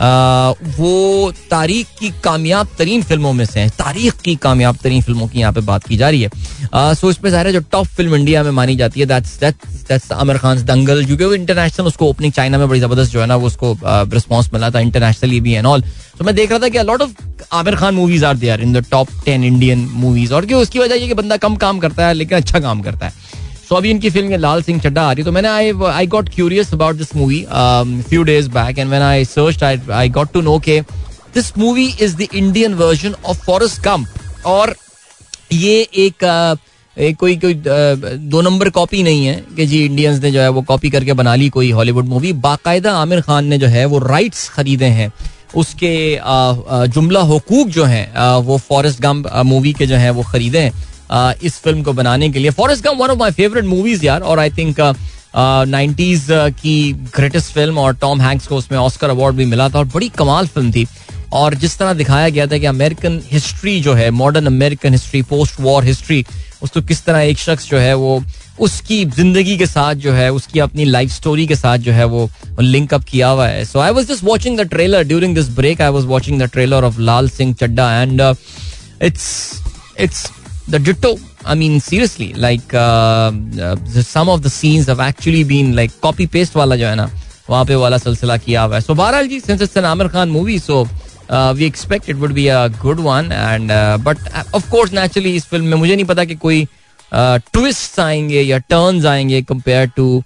वो तारीख की कामयाब तरीन फ़िल्मों में से है। तारीख की कामयाब तरीन फ़िल्मों की यहाँ पे बात की जा रही है। सो इसमें ज़ाहिर है जो टॉप फ़िल्म इंडिया में मानी जाती है दैट्स दैट्स आमिर खान दंगल क्योंकि वो इंटरनेशनल उसको ओपनिंग चाइना में बड़ी ज़बरदस्त जो है ना, वो उसको रिस्पॉन्स मिला था इंटरनेशनली भी एंड ऑल तो मैं देख रहा था कि lot of Aamir Khan movies are there in the top ten Indian movies और उसकी वजह ये कि बंदा कम काम करता है, लेकिन अच्छा काम करता है। सो अभी इनकी फ़िल्म लाल सिंह चड्डा आ रही तो मैंने I I got curious about this movie few days back and when I search I I got to know के this movie is the Indian version of Forrest Gump और ये एक एक कोई कोई दो नंबर कॉपी नहीं है कि जी इंडियंस ने जो है वो कॉपी करके बना ली कोई हॉलीवुड मूवी बाकायदा आमिर खान ने जो है वो राइट्स खरीदे हैं। उसके जुमला हकूक जो हैं वो फॉरेस्ट गम मूवी के जो है वो खरीदे हैं। इस फ़िल्म को बनाने के लिए। Forrest Gump one of my favourite movies यार, और आई थिंक नाइन्टीज की ग्रेटेस्ट फ़िल्म और टॉम हैंक्स को उसमें ऑस्कर अवार्ड भी मिला था और बड़ी कमाल फ़िल्म थी। और जिस तरह दिखाया गया था कि अमेरिकन हिस्ट्री जो है modern American history post war history उसको किस तरह एक शख्स जो है, वो उसकी ज़िंदगी के साथ जो है, उसकी अपनी लाइफ स्टोरी के साथ जो है, वो लिंक अप किया हुआ है। So I was just watching the trailer during this break I was watching the trailer of Laal Singh Chaddha and it's it's the ditto I mean, seriously, like uh, uh, some of the scenes have actually been like copy paste वाला जो है ना वहाँ पे वाला सिलसिला किया हुआ है सो बहरहाल जी since it's an Aamir Khan movie so we expect it would be a good one and but of course naturally इस फ़िल्म में मुझे नहीं पता कि कोई ट्विस्ट uh, आएँगे या टर्न्स आएँगे compare to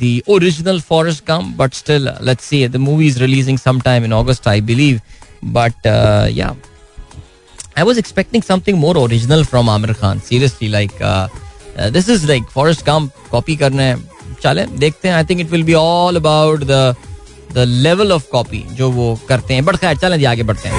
the original Forrest Gump, but still, let's see. The movie is releasing sometime in August, I believe. But uh, yeah, Was expecting something more original from Amir Khan. Seriously, like uh, uh, this is like Forrest Gump करना है चले देखते हैं I think it will be all about the the level of copy जो वो करते हैं but खैर चलें आगे बढ़ते हैं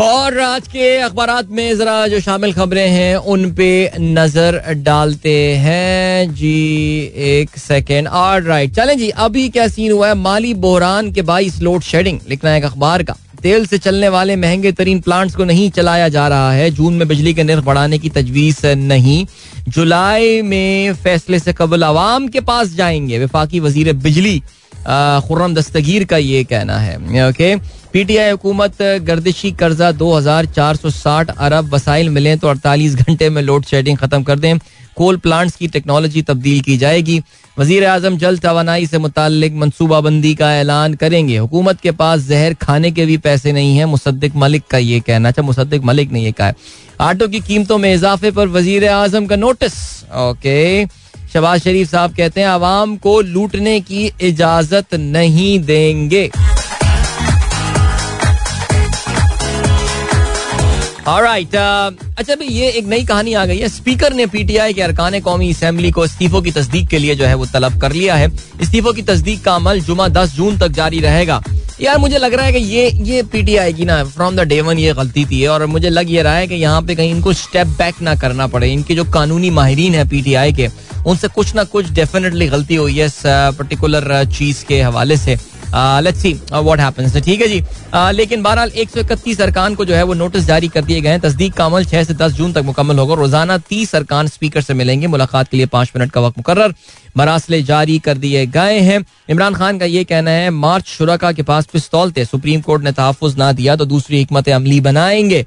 और आज के अखबार में जरा जो शामिल खबरें हैं उन पे नज़र डालते हैं। जी एक सेकेंड और राइट चलें जी अभी क्या सीन हुआ है? माली बोहरान के बाईस लोड शेडिंग लिखना है अखबार का। तेल से चलने वाले महँगे तरीन प्लांट्स को नहीं चलाया जा रहा है। जून में बिजली के निर्ख बढ़ाने की तजवीज नहीं। जुलाई में फैसले से कबल आवाम के पास जाएँगे। विफाकी वज़ीर बिजली खुर्रम दस्तगीर का ये कहना है। ओके? पीटीआई हुकूमत गर्दिशी कर्जा 2460 अरब वसाइल मिले तो 48 घंटे में लोड शेडिंग खत्म कर दें। कोल प्लांट्स की टेक्नोलॉजी तब्दील की जाएगी। वज़ीर आज़म जल तोानाई से मुतल मनसूबाबंदी का ऐलान करेंगे। हुकूमत के पास जहर खाने के भी पैसे नहीं है। मुसद्दिक मलिक का ये कहना। अच्छा मुसद्दिक मलिक ने यह कहा आटो की कीमतों में इजाफे पर वज़ीर आज़म का नोटिस। ओके। शबाज शरीफ साहब कहते हैं, आवाम को लूटने की इजाज़त नहीं देंगे। राइट uh, अच्छा भाई ये एक नई कहानी आ गई है। स्पीकर ने पीटीआई के अरकान कौमी असम्बली को इस्तीफों की तस्दीक के लिए जो है वो तलब कर लिया है। इस्तीफों की तस्दीक का अमल जुमा दस जून तक जारी रहेगा। यार मुझे लग रहा है कि ये ये पीटीआई की ना फ्रॉम द डे वन ये गलती थी और मुझे लग ये रहा है कि यहाँ पे कहीं इनको स्टेप बैक ना करना पड़े। इनके जो कानूनी माहरीन है पीटीआई के उनसे कुछ ना कुछ डेफिनेटली गलती हुई है इस पर्टिकुलर चीज़ के हवाले से। लेट्स सी व्हाट हैपेंस ठीक है जी. लेकिन बहरहाल एक सौ इकतीस अरकान को जो है वो नोटिस जारी कर दिए गए हैं. तस्दीक का अमल छह से दस जून तक मुकम्मल होगा रोज़ाना तीस अरकान स्पीकर से मिलेंगे. मुलाकात के लिए पाँच मिनट का वक्त मुकर मरासले जारी कर दिए गए हैं. इमरान खान का ये कहना है, मार्च शुरा के पास पिस्तौल थे. सुप्रीम कोर्ट ने तहफ़ ना दिया तो दूसरी हमत अमली बनाएँगे.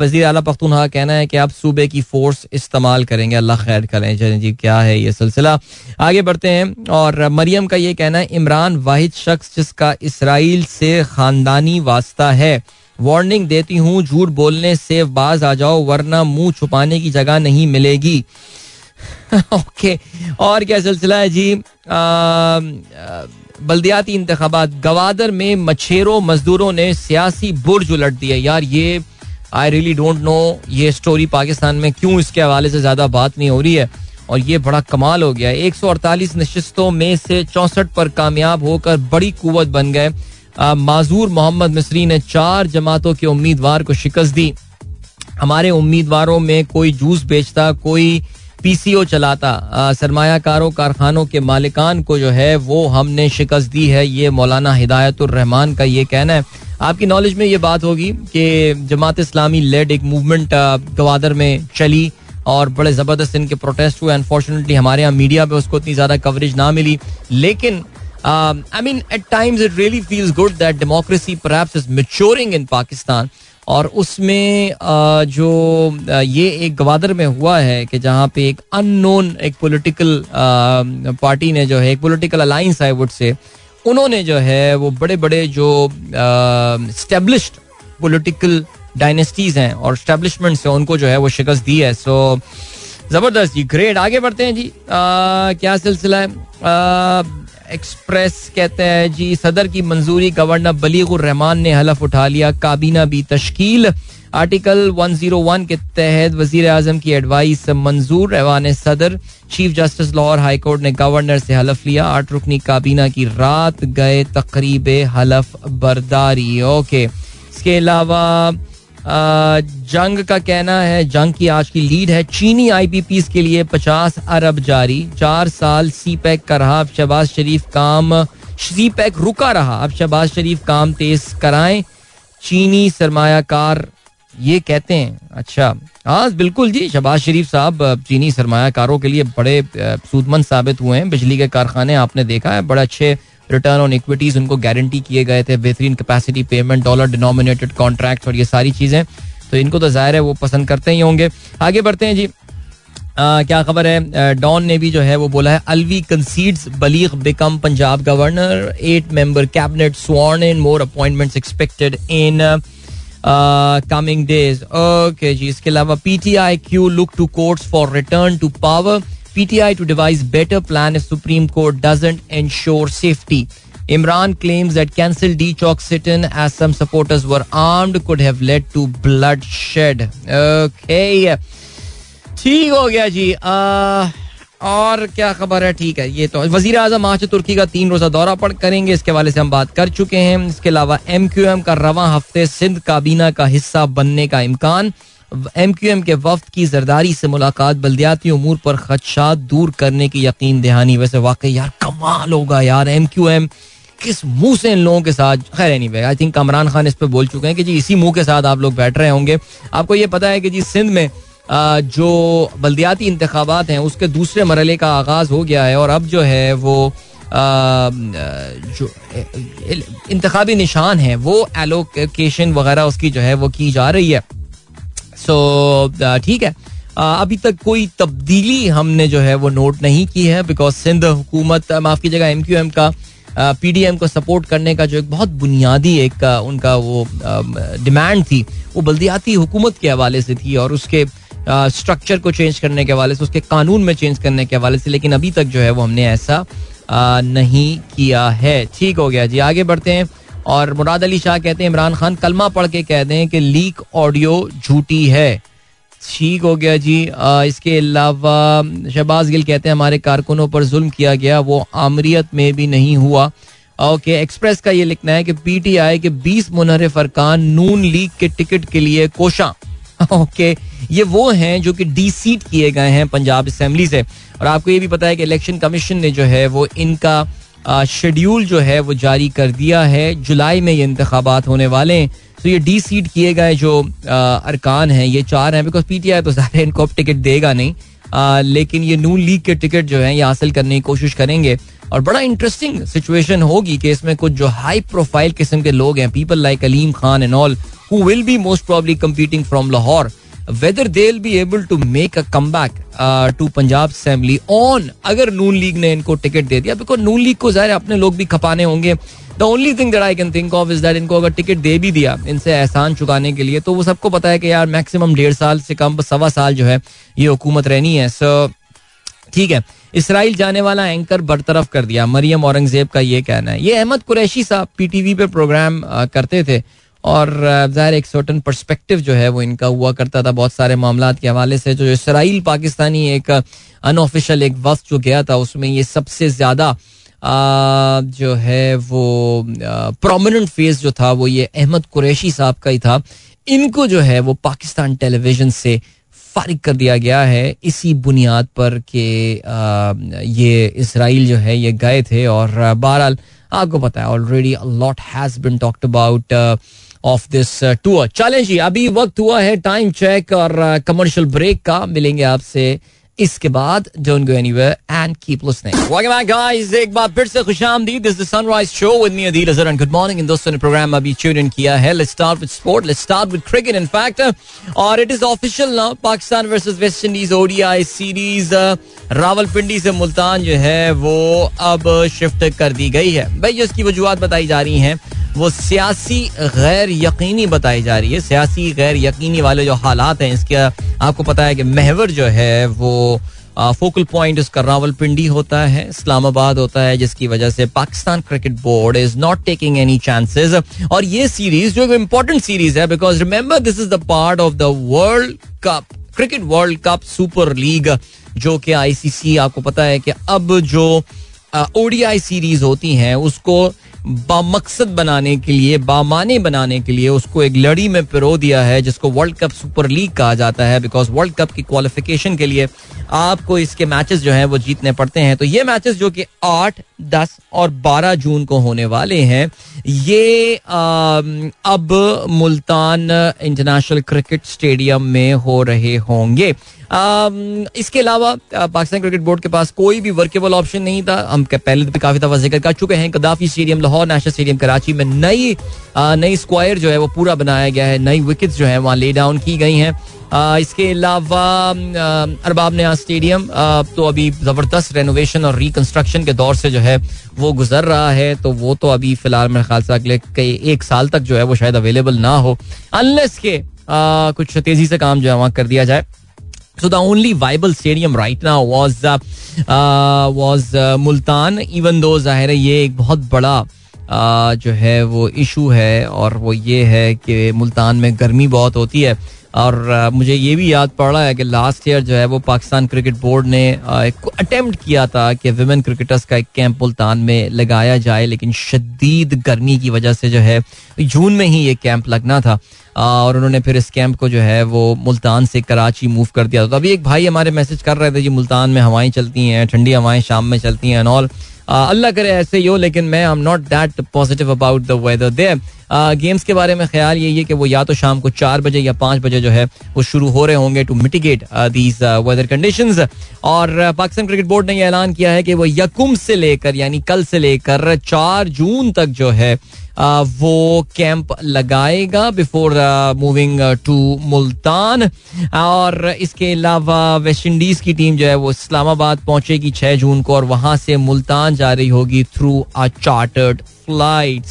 वज़ीर अला पख्तूनहा कहना है कि आप सूबे की फोर्स इस्तेमाल करेंगे, अल्लाह खैर करें। जी, क्या है ये सिलसिला? आगे बढ़ते हैं और मरियम का ये कहना है, इमरान वाहिद शख्स जिसका इसराइल से खानदानी वास्ता है, वार्निंग देती हूँ, झूठ बोलने से बाज आ जाओ, वरना मुँह छुपाने की जगह नहीं मिलेगी। ओके, और क्या सिलसिला है जी? बल्दियाती इंतबात गवादर में मछेरों, मजदूरों ने सियासी बुर्ज उलट दिए। यार ये आई रियली डोंट नो ये स्टोरी पाकिस्तान में क्यों इसके हवाले से ज़्यादा बात नहीं हो रही है। और ये बड़ा कमाल हो गया एक सौ अड़तालीस नशस्तों में से चौंसठ पर कामयाब होकर बड़ी कुत बन गए। माजूर मोहम्मद मिसरी ने चार जमातों के उम्मीदवार को शिकस्त दी। हमारे उम्मीदवारों में कोई जूस बेचता, कोई पीसीओ चलाता सरमायाकारों, कारखानों के मालिकान को जो है वो हमने शिकस्त दी है। ये मौलाना हिदायतुररहमान का ये कहना है। आपकी नॉलेज में ये बात होगी कि जमात इस्लामी लेड एक मूवमेंट गवादर में चली और बड़े ज़बरदस्त इनके प्रोटेस्ट हुए। अनफॉर्चुनेटली हमारे यहाँ मीडिया पे उसको इतनी ज़्यादा कवरेज ना मिली। लेकिन I mean at times it really feels good that democracy perhaps is maturing in Pakistan और उसमें जो ये एक गवादर में हुआ है कि जहाँ पे एक अननोन एक पॉलिटिकल पार्टी ने जो है, एक political alliance I would say उन्होंने जो है वो बड़े बड़े जो स्टेब्लिश्ड पोलिटिकल डायनेस्टीज हैं और स्टेब्लिशमेंट से उनको जो है वो शिकस्त दी है। सो ज़बरदस्त जी ग्रेट आगे बढ़ते हैं जी। आ, क्या सिलसिला है? एक्सप्रेस कहते हैं जी सदर की मंजूरी गवर्नर बलीगुर रहमान ने हलफ उठा लिया काबीना भी तश्कील। आर्टिकल 101 के तहत वज़ीर आज़म की एडवाइस मंजूर रहवान सदर, chief justice Lahore high court ने गवर्नर से हलफ लिया। आठ रुकनी काबीना की रात गए तकरीब हलफ बरदारी। ओके। इसके अलावा जंग का कहना है, जंग की आज की लीड है चीनी आईपीपी के लिए पचास अरब जारी। चार साल सी पैक का रहा, अब शहबाज शरीफ काम सी पैक रुका रहा। अब शहबाज शरीफ काम तेज कराएँ। चीनी सरमायाकार ये कहते हैं अच्छा। हाँ बिल्कुल जी शबाज शरीफ साहब चीनी सरमायाकारों के लिए बड़े सूदमंद साबित हुए हैं। बिजली के कारखाने आपने देखा है बड़े अच्छे रिटर्न ऑन इक्विटीज उनको गारंटी किए गए थे बेहतरीन capacity payment dollar denominated contract और ये सारी चीज़ें। तो इनको तो ज़ाहिर है वो पसंद करते ही होंगे। आगे बढ़ते हैं जी। आ, क्या खबर है? डॉन ने भी जो है वो बोला है Alvi concedes Baligh become Punjab governor eight member cabinet sworn in more appointments expected in coming days okay जी इसके अलावा PTI Q look to courts for return to power PTI to devise better plan if Supreme Court doesn't ensure safety. Imran claims that cancelled D-Chalk sit-in as some supporters were armed could have led to bloodshed. Okay. ठीक हो गया जी आ, और क्या खबर है? ठीक है, ये तो वज़ीर आज़म आज तुर्की का तीन रोजा दौरा पड़, करेंगे। इसके वाले से हम बात कर चुके हैं। इसके अलावा एम क्यू एम का रवा हफ़्ते सिंध काबीना का हिस्सा बनने का इम्कान। एम क्यू एम के वफद की जरदारी से मुलाकात, बल्दियाती उमूर पर खदशात दूर करने की यकीन दहानी। वैसे वाकई यार, कमाल होगा यार एम क्यू एम किस मुँह से इन लोगों के साथ खैर anyway I think Kamran Khan इस पर बोल चुके हैं कि जी इसी मुँह के साथ आप लोग बैठ रहे होंगे। आपको ये पता है कि जी सिंध में जो बल्दियाती इंतबात हैं, उसके दूसरे मरले का आगाज़ हो गया है और अब जो है वो जो इंतबी निशान है, वो एलोकेशन वगैरह उसकी जो है वो की जा रही है। सो ठीक है। अभी तक कोई तब्दीली हमने जो है वो नोट नहीं की है बिकॉज़ सिंध हुकूमत, माफ़ कीजिएगा एम क्यू एम का पी डी एम को सपोर्ट करने का जो एक बहुत बुनियादी एक उनका वो डिमांड थी, वो बल्दियाती हुकूमत के हवाले से थी और उसके स्ट्रक्चर को चेंज करने के हवाले से उसके कानून में चेंज करने के हवाले से लेकिन अभी तक जो है वो हमने ऐसा नहीं किया है। ठीक हो गया जी। आगे बढ़ते हैं और मुराद अली शाह कहते हैं इमरान खान कलमा पढ़ के कह दें कि लीक ऑडियो झूठी है। ठीक हो गया जी। आ, इसके अलावा शहबाज गिल कहते हैं हमारे कारकुनों पर जुल्म किया गया वो आमरीत में भी नहीं हुआ। ओके एक्सप्रेस का ये लिखना है कि पीटीआई के 20 मुनहरफ फरकान नून लीग के टिकट के लिए कोशा। ओके ये वो हैं जो कि डी सीट किए गए हैं पंजाब असेंबली से। और आपको ये भी पता है कि इलेक्शन कमीशन ने जो है वो इनका शेड्यूल जो है वो जारी कर दिया है। जुलाई में ये इंतबात होने वाले हैं। तो ये डी सीट किए गए जो अरकान हैं ये चार हैं बिकॉज़ पीटीआई तो ज़्यादा इनको अब टिकट देगा नहीं। आ, लेकिन ये नून लीग के टिकट जो है ये हासिल करने की कोशिश करेंगे। और बड़ा इंटरेस्टिंग सिचुएशन होगी कि इसमें कुछ जो हाई प्रोफ़ाइल किस्म के लोग हैं people like Aleem Khan and all who will be most probably competing from Lahore whether they be able to make a comeback to Punjab assembly on अगर नून लीग ने इनको टिकट दे दिया बिकॉज़ नून लीग को ज़ाहिर अपने लोग भी खपाने होंगे। The only thing that I can think of is that इनको अगर टिकट दे भी दिया, इनसे एहसान चुकाने के लिए तो वो सबको पता है कि यार मैक्सिमम डेढ़ साल से कम, सवा साल जो है, ये हुकूमत रहनी है। सो ठीक है। इसराइल जाने वाला एंकर बरतरफ कर दिया। मरियम औरंगज़ेब का ये कहना है। ये अहमद कुरैशी साहब पीटीवी पे प्रोग्राम करते थे और ज़ाहिर एक सर्टन परस्पेक्टिव जो है वो इनका हुआ करता था बहुत सारे मामला के हवाले से, जो इसराइल पाकिस्तानी एक अनऑफिशियल एक वक्त जो गया था, उसमें ये सबसे ज़्यादा जो है वो प्रोमिनेंट फेस जो था वो ये अहमद कुरैशी साहब का ही था। इनको जो है वो पाकिस्तान टेलीविज़न से फारिग कर दिया गया है इसी बुनियाद पर कि ये इसराइल जो है, ये गए थे और बहरहाल आपको पता है already lot has been talked about of this tour चलें जी, अभी वक्त हुआ है टाइम चेक और कमर्शियल ब्रेक का। मिलेंगे आपसे इसके बाद don't go anywhere and keep listening welcome back guys एक बार फिर से खुशामदीद. This the sunrise show with me Adeel Azhar and good morning in दोस्तों ने प्रोग्राम अभी ट्यून इन किया है. Let's start with sport let's start with cricket in fact और it is official now Pakistan versus West Indies ODI series Rawalpindi से मुल्तान जो है, वो अब शिफ्ट कर दी गई है। भाई, जो इसकी वजूहत बताई जा रही हैं, वो सियासी गैर यकीनी बताई जा रही है। सियासी गैर यकीनी वाले जो हालात हैं, इसके आपको पता है कि महवर जो है वो फोकल पॉइंट उसका रावलपिंडी होता है, इस्लामाबाद होता है, जिसकी वजह से Pakistan cricket board is not taking any chances और ये सीरीज़ जो इंपॉर्टेंट सीरीज़ है because remember this is the part of the World Cup cricket World Cup Super League जो कि आईसीसी आपको पता है कि अब जो ओडीआई सीरीज़ होती हैं, उसको बामकसद बनाने के लिए, बामाने बनाने के लिए उसको एक लड़ी में पिरो दिया है, जिसको वर्ल्ड कप सुपर लीग कहा जाता है बिकॉज़ वर्ल्ड कप की क्वालिफिकेशन के लिए आपको इसके मैचेस जो हैं वो जीतने पड़ते हैं। तो ये मैचेस जो कि आठ दस और बारह जून को होने वाले हैं। ये अब मुल्तान इंटरनेशनल क्रिकेट स्टेडियम में हो रहे होंगे। इसके अलावा पाकिस्तान क्रिकेट बोर्ड के पास कोई भी वर्केबल ऑप्शन नहीं था। हम पहले भी काफ़ी दफ़ा ज़िक्र कर चुके हैं। Gaddafi stadium, Lahore national stadium, Karachi में नई नई स्क्वायर जो है वो पूरा बनाया गया है। नई विकेट्स जो है वहाँ ले डाउन की गई हैं। इसके अलावा अरबाब नया स्टेडियम तो अभी ज़बरदस्त रेनोवेशन और रिकंस्ट्रक्शन के दौर से जो है वो गुजर रहा है तो वो तो अभी फ़िलहाल मेरे ख्याल से अगले कई एक साल तक जो है वो शायद अवेलेबल ना हो अनलेस के कुछ तेज़ी से काम जो है वहाँ कर दिया जाए। So the only viable stadium right now was uh, uh, was uh, Multan even though ज़ाहिर है ये एक बहुत बड़ा जो है वो इशू है और वो ये है कि मुल्तान में गर्मी बहुत होती है। और मुझे ये भी याद पड़ रहा है कि लास्ट ईयर जो है वो पाकिस्तान क्रिकेट बोर्ड ने एक अटेम्प्ट किया था कि विमेन क्रिकेटर्स का एक कैंप मुल्तान में लगाया जाए, लेकिन शदीद गर्मी की वजह से जो है जून में ही ये कैंप लगना था। और उन्होंने फिर इस कैंप को जो है वो मुल्तान से कराची मूव कर दिया तो अभी एक भाई हमारे मैसेज कर रहे थे, जी, मुल्तान में हवाएँ चलती हैं, ठंडी हवाएँ शाम में चलती हैं ऑल अल्लाह करे ऐसे ही हो, लेकिन मैं I am not that positive about the weather their games के बारे में ख्याल यही है कि वो या तो शाम को चार बजे या पाँच बजे जो है, वो शुरू हो रहे होंगे to mitigate these weather condition और पाकिस्तान क्रिकेट बोर्ड ने यह ऐलान किया है कि वो यकुम से लेकर, यानी कल से लेकर चार जून तक जो है वो कैंप लगाएगा बिफोर मूविंग टू मुल्तान। और इसके अलावा वेस्ट इंडीज की टीम जो है वो इस्लामाबाद पहुंचेगी छह जून को और वहाँ से मुल्तान जा रही होगी थ्रू अ चार्टर्ड फ़्लाइट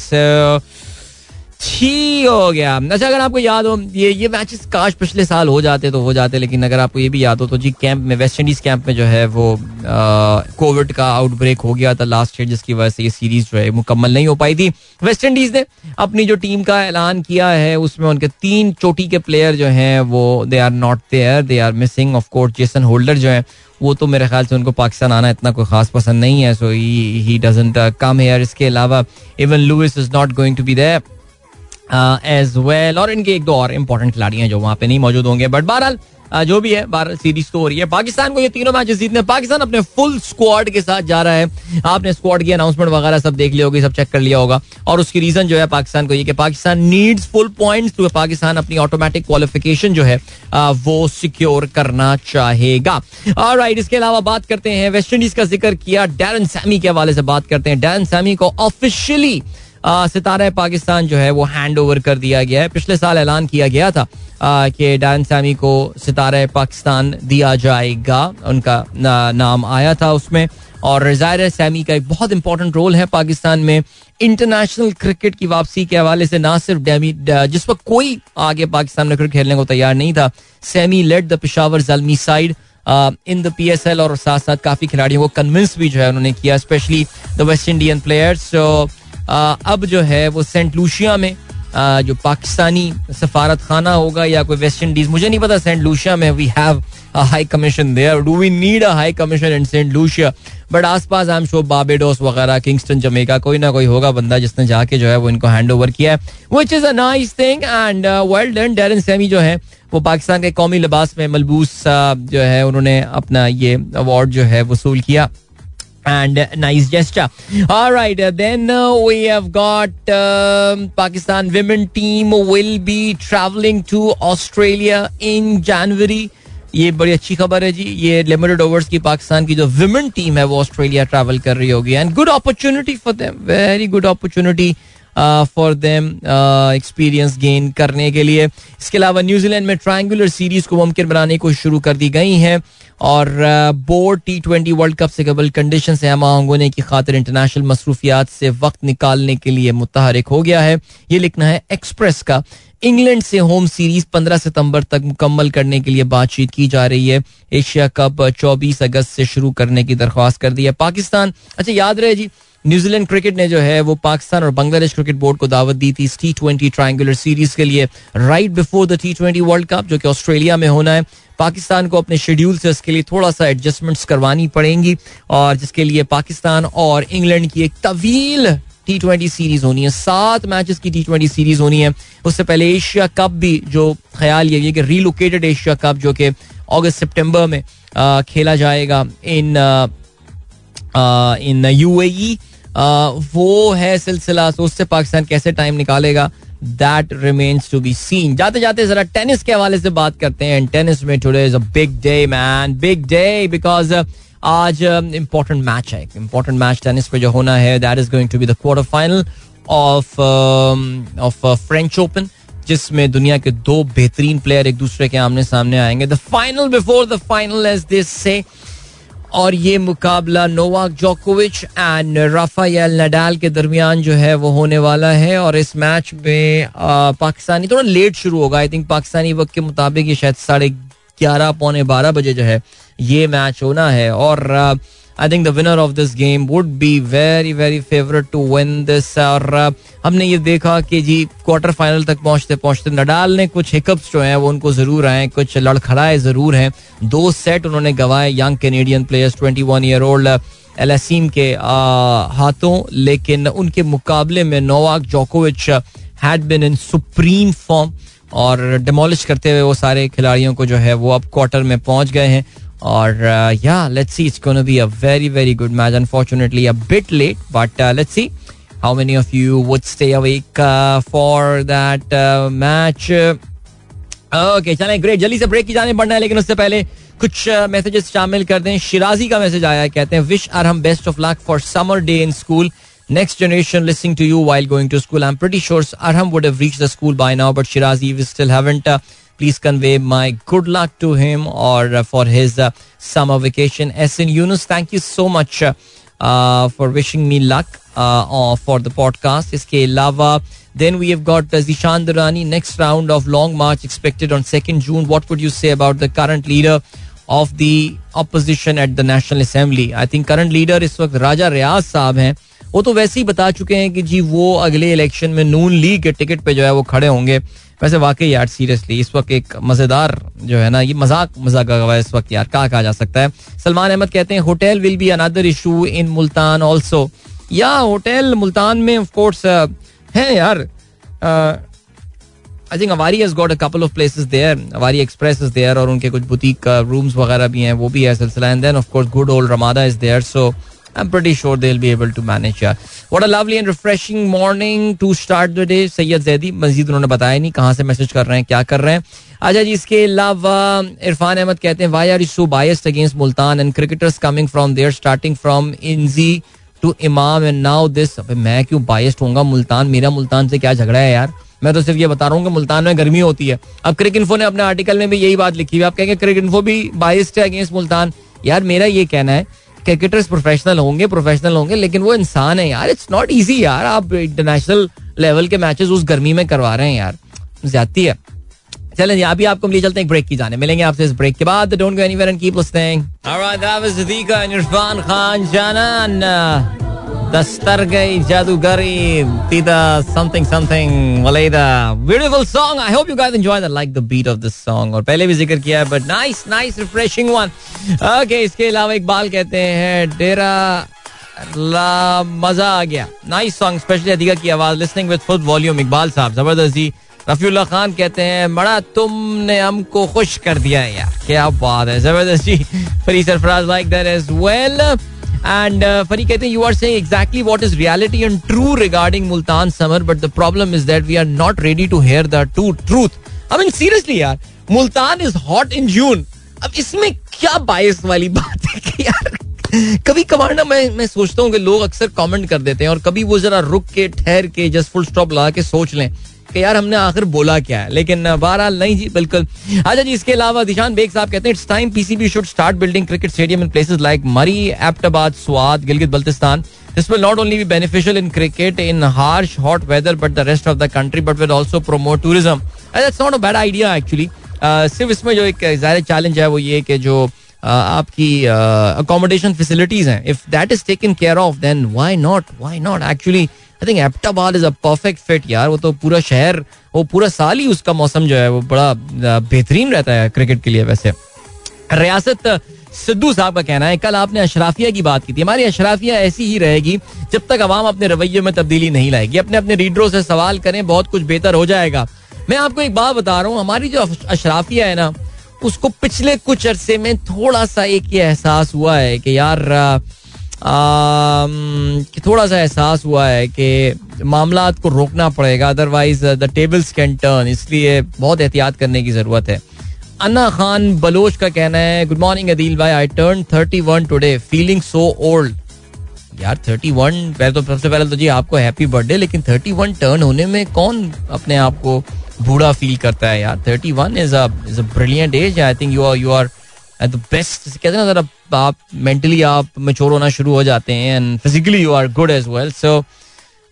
ठीक हो गया। अच्छा अगर आपको याद हो, ये ये मैचेस काश पिछले साल हो जाते तो हो जाते, लेकिन अगर आपको ये भी याद हो तो जी कैंप में वेस्ट इंडीज कैंप में जो है वो कोविड का आउटब्रेक हो गया था लास्ट ईयर जिसकी वजह से ये सीरीज़ जो है मुकम्मल नहीं हो पाई थी। वेस्ट इंडीज ने अपनी जो टीम का ऐलान किया है, उसमें उनके तीन चोटी के प्लेयर जो हैं, वो they are not there they are missing of course Jason Holder जो है, वो तो मेरे ख्याल से उनको पाकिस्तान आना इतना कोई खास पसंद नहीं है सो ही डजेंट कम हेयर इसके अलावा even Lewis is not going to be there as well और इनके एक दो और इम्पोर्टेंट खिलाड़ी हैं जो वहाँ पे नहीं मौजूद होंगे। बट बहरहाल जो भी है बारह सीरीज़ तो हो रही है। पाकिस्तान को ये तीनों मैचेस जीतने, पाकिस्तान अपने फुल स्क्वाड के साथ जा रहा है। आपने स्क्वाड की अनाउंसमेंट वगैरह सब देख लिया होगी, सब चेक कर लिया होगा। और उसकी रीजन जो है पाकिस्तान को ये कि पाकिस्तान नीड्स फुल पॉइंट्स तो पाकिस्तान अपनी ऑटोमेटिक क्वालिफिकेशन जो है वो सिक्योर करना चाहेगा। और राइट इसके अलावा बात करते हैं वेस्ट इंडीज का ज़िक्र किया डैरन सैमी के हवाले से बात करते हैं। डैरन सैमी को ऑफिशियली सितारा पाकिस्तान जो है वो हैंड ओवर कर दिया गया है। पिछले साल ऐलान किया गया था कि डायन सैमी को सितारा पाकिस्तान दिया जाएगा। उनका नाम आया था उसमें। और ज़ाहिर सैमी का एक बहुत इंपॉर्टेंट रोल है पाकिस्तान में। इंटरनेशनल क्रिकेट की वापसी के हवाले से ना सिर्फ़ डेमी जिस वक्त कोई आगे पाकिस्तान में क्रिकेट खेलने को तैयार नहीं था, Sammy led the Peshawar Zalmi side in the P S L और साथ साथ काफ़ी खिलाड़ियों को कन्विंस भी जो है उन्होंने किया specially the West Indian players अब जो है वो सेंट लूशिया में जो पाकिस्तानी सफारत खाना होगा या कोई वेस्ट इंडीज, मुझे नहीं पता सेंट लूशिया में we have high commission there do we need a high commission in Saint Lucia? But आसपास आई एम शो बाबेडोस वगैरह, किंगस्टन, जमेका, कोई ना कोई होगा बंदा जिसने जाके जो है वो इनको हैंड ओवर किया है which is a nice thing and well done Darren Sammy जो है, वो पाकिस्तान के कौमी लिबास में मलबूस जो है उन्होंने अपना ये अवार्ड जो है वसूल किया। And nice gesture. All right, then uh, we have got uh, Pakistan women team will be traveling to Australia in January. ये बड़ी अच्छी खबर है जी। ये लिमिटेड ओवर्स की पाकिस्तान की जो विमेन टीम है वो ऑस्ट्रेलिया ट्रैवल कर रही होगी। And good opportunity for them very good opportunity for them experience gain करने के लिए। इसके अलावा न्यूजीलैंड में ट्रायंगुलर सीरीज़ को मुमकिन बनाने को शुरू कर दी गई हैं। और board T twenty World Cup से कबल कंडीशन से हम होने की खातिर इंटरनेशनल मसरूफियात से वक्त निकालने के लिए मुतहरक हो गया है। ये लिखना है एक्सप्रेस का। इंग्लैंड से होम सीरीज़ 15 सितंबर तक मुकम्मल करने के लिए बातचीत की जा रही है। एशिया कप 24 अगस्त से शुरू करने की दरख्वास्त कर दी है पाकिस्तान। अच्छा याद रहे जी न्यूजीलैंड क्रिकेट ने जो है वो पाकिस्तान और बांग्लादेश क्रिकेट बोर्ड को दावत दी थी टी ट्वेंटी ट्राइंगुलर सीरीज़ के लिए right before the T twenty World Cup जो कि ऑस्ट्रेलिया में होना है। पाकिस्तान को अपने शेड्यूल से इसके लिए थोड़ा सा एडजस्टमेंट्स करवानी पड़ेंगी और जिसके लिए पाकिस्तान और इंग्लैंड की एक तवील टी ट्वेंटी सीरीज़ होनी है। सात मैचेस की टी ट्वेंटी सीरीज़ होनी है। उससे पहले एशिया कप भी जो ख्याल ये कि रीलोकेटेड एशिया कप जो कि अगस्त सितंबर में आ, खेला जाएगा इन इन यूएई वो है सिलसिला तो उससे पाकिस्तान कैसे टाइम निकालेगा? That remains to be seen जाते जाते जरा टेनिस के हवाले से बात करते हैं। टेनिस में today is a big day man big day because आज इंपॉर्टेंट मैच है। इंपॉर्टेंट मैच टेनिस पे जो होना है that is going to be the quarter final of of French Open जिसमें दुनिया के दो बेहतरीन प्लेयर एक दूसरे के आमने सामने आएँगे। The final before the final as this से और ये मुकाबला नोवाक जोकोविच एंड राफायल नडाल के दरमियान जो है वो होने वाला है और इस मैच में पाकिस्तानी थोड़ा लेट शुरू होगा। आई थिंक पाकिस्तानी वक्त के मुताबिक ये शायद साढ़े ग्यारह, पौने बारह बजे जो है ये मैच होना है। और I think the winner of this game would be very very favourite to win this और uh, हमने ये देखा कि जी क्वार्टर फाइनल तक पहुँचते पहुँचते नडाल ने कुछ हिकअप्स जो हैं वो उनको ज़रूर आए कुछ लड़खड़ाए ज़रूर हैं। दो सेट उन्होंने गवाए young Canadian players twenty one year old Aliassime के uh, हाथों लेकिन उनके मुकाबले में नोवाक जोकोविच had been in supreme form और डिमोलिश करते हुए वो सारे खिलाड़ियों को जो है वो अब क्वार्टर में पहुँच गए हैं। और या let's see it's be a very very good match unfortunately a bit late but let's see how many of you would stay awake for that match okay चलें ग्रेट जल्दी से ब्रेक की जाने पड़ना है लेकिन उससे पहले कुछ मैसेजेस uh, शामिल कर दें। शिराजी का मैसेज आया कहते हैं विश आर हम best of luck for summer day in school next generation listening to you while going to school. I'm pretty sure Arham would have reached the school by now, but Shirazi, we still haven't. Uh, luck to him or uh, for his uh, summer vacation. Esin Yunus, thank you so much uh, uh for wishing me luck uh, for the podcast. Iske lava. Then we have got uh, Zishan Durani. Next round of Long March expected on 2nd June. What would you say about the current leader of the opposition at the National Assembly? I think current leader is Raja Riaz साहब हैं वो तो वैसे ही बता चुके हैं कि जी वो अगले इलेक्शन में नून लीग के टिकट पे जो है वो खड़े होंगे वैसे वाकई यार सीरियसली इस वक्त एक मज़ेदार जो है ना, ये मज़ाक मज़ाक हुआ इस वक्त यार, कहा कहा जा सकता है? सलमान अहमद कहते हैं hotel will be another issue in Multan also या होटल मुल्तान में ऑफ़ कोर्स है यार I think Avari has got a couple of places there Avari express is there और उनके कुछ बुटीक रूम्स वगैरह भी हैं, वो भी है सिलसिला। And then of course good old Ramada is there so I'm pretty sure they'll be able to manage. Yeah. What a lovely and refreshing morning to start the day. Syed Zaidi Majeed उन्होंने बताया नहीं कहाँ से message कर रहे हैं क्या कर रहे हैं अच्छा जी इसके अलावा इरफान अहमद कहते हैं why are so biased against Multan and cricketers coming from there starting from Inzi to Imam and now this मैं क्यों बायस्ड होऊँगा मुल्तान मेरा मुल्तान से क्या झगड़ा है यार मैं तो सिर्फ़ ये बता रहा हूँ कि मुल्तान में गर्मी होती है अब क्रिक इन्फो ने अपने आर्टिकल में भी यही बात लिखी हुई आप कहेंगे क्रिक इन्फो भी बायस्ड है अगेंस्ट मुल्तान यार मेरा ये कहना है क्रिकेटर्स प्रोफेशनल होंगे प्रोफेशनल होंगे, लेकिन वो इंसान है यार। इट्स नॉट ईजी यार। आप इंटरनेशनल लेवल के मैचेस उस गर्मी में करवा रहे हैं यार। ज़्यादा है। चलें अभी आपको लिए चलते हैं ब्रेक की जाने। मिलेंगे आपसे इस ब्रेक के बाद। Don't go anywhere and keep listening alright that was दीका and Irfan Khan Janan दस्तर गई जादूगरी तीता something something वलेदा beautiful song I hope you guys enjoy the like the beat of this song और पहले भी ज़िक्र किया है but nice nice refreshing one okay इसके अलावा इकबाल कहते हैं, डेरा ला मज़ा आ गया. नाइस सॉन्ग स्पेशली अधिका की आवाज़. Listening with full volume Iqbal साहब. ज़बरदस्त जी. रफीउल्ला खान कहते हैं बड़ा तुमने हमको खुश कर दिया यार. क्या बात है. ज़बरदस्त जी. Fari Sarfaraz like that as well and Funny कहते हैं you are saying exactly what is reality and true regarding Multan summer but the problem is that we are not ready to hear the true truth I mean seriously यार Multan is hot in June अब इसमें क्या बायस वाली बात है कि यार, कभी कभार ना मैं मैं सोचता हूँ कि लोग अक्सर कमेंट कर देते हैं और कभी वो जरा रुक के, ठहर के जस्ट फुल स्टॉप लगा के सोच लें। कि यार हमने आखिर बोला क्या है? लेकिन बहरहाल नहीं जी, बिल्कुल। अच्छा जी, इसके अलावा दिशान बेग साहब कहते हैं it's time PCB should start building cricket stadium in places like Murree Abbottabad Swat Gilgit Baltistan this will not only be beneficial in cricket in harsh hot weather but the rest of the country but will also promote tourism not a bad idea actually सिर्फ़ इसमें जो एक ज़्यादा challenge है, वो ये कि जो आपकी अकोमोडेशन फैसिलिटीज़ हैं। If that is taken care of then why not why not actually I think Abbottabad is a perfect fit यार वो तो पूरा शहर, वो पूरा साल ही उसका मौसम जो है, वो बड़ा बेहतरीन रहता है क्रिकेट के लिए वैसे। रियासत, सिद्धू साहब का कहना है, कल आपने अशराफिया की बात की थी। हमारी अशराफिया ऐसी ही रहेगी, जब तक अवाम अपने रवैये में तब्दीली नहीं लाएगी। अपने अपने रीडरों से सवाल करें, बहुत कुछ बेहतर हो जाएगा। मैं आपको एक बात बता रहा हूँ, हमारी जो अशराफिया है ना, उसको पिछले कुछ अरसे में थोड़ा सा एक ये एहसास हुआ है कि यार कि थोड़ा सा एहसास हुआ है कि मामला को रोकना पड़ेगा otherwise the tables can turn इसलिए बहुत एहतियात करने की ज़रूरत है। अन्ना खान बलोच का कहना है गुड मॉर्निंग अदील भाई I turn thirty one today feeling so old यार थर्टी वन पहले तो सबसे पहले तो जी आपको हैप्पी बर्थडे लेकिन थर्टी वन टर्न होने में कौन अपने आप को बूढ़ा फील करता है यार? Thirty one is a brilliant age I think you are you are at the best कहते हैं ना जरा आप मेंटली आप मेच्योर होना शुरू हो जाते हैं and physically you are good as well so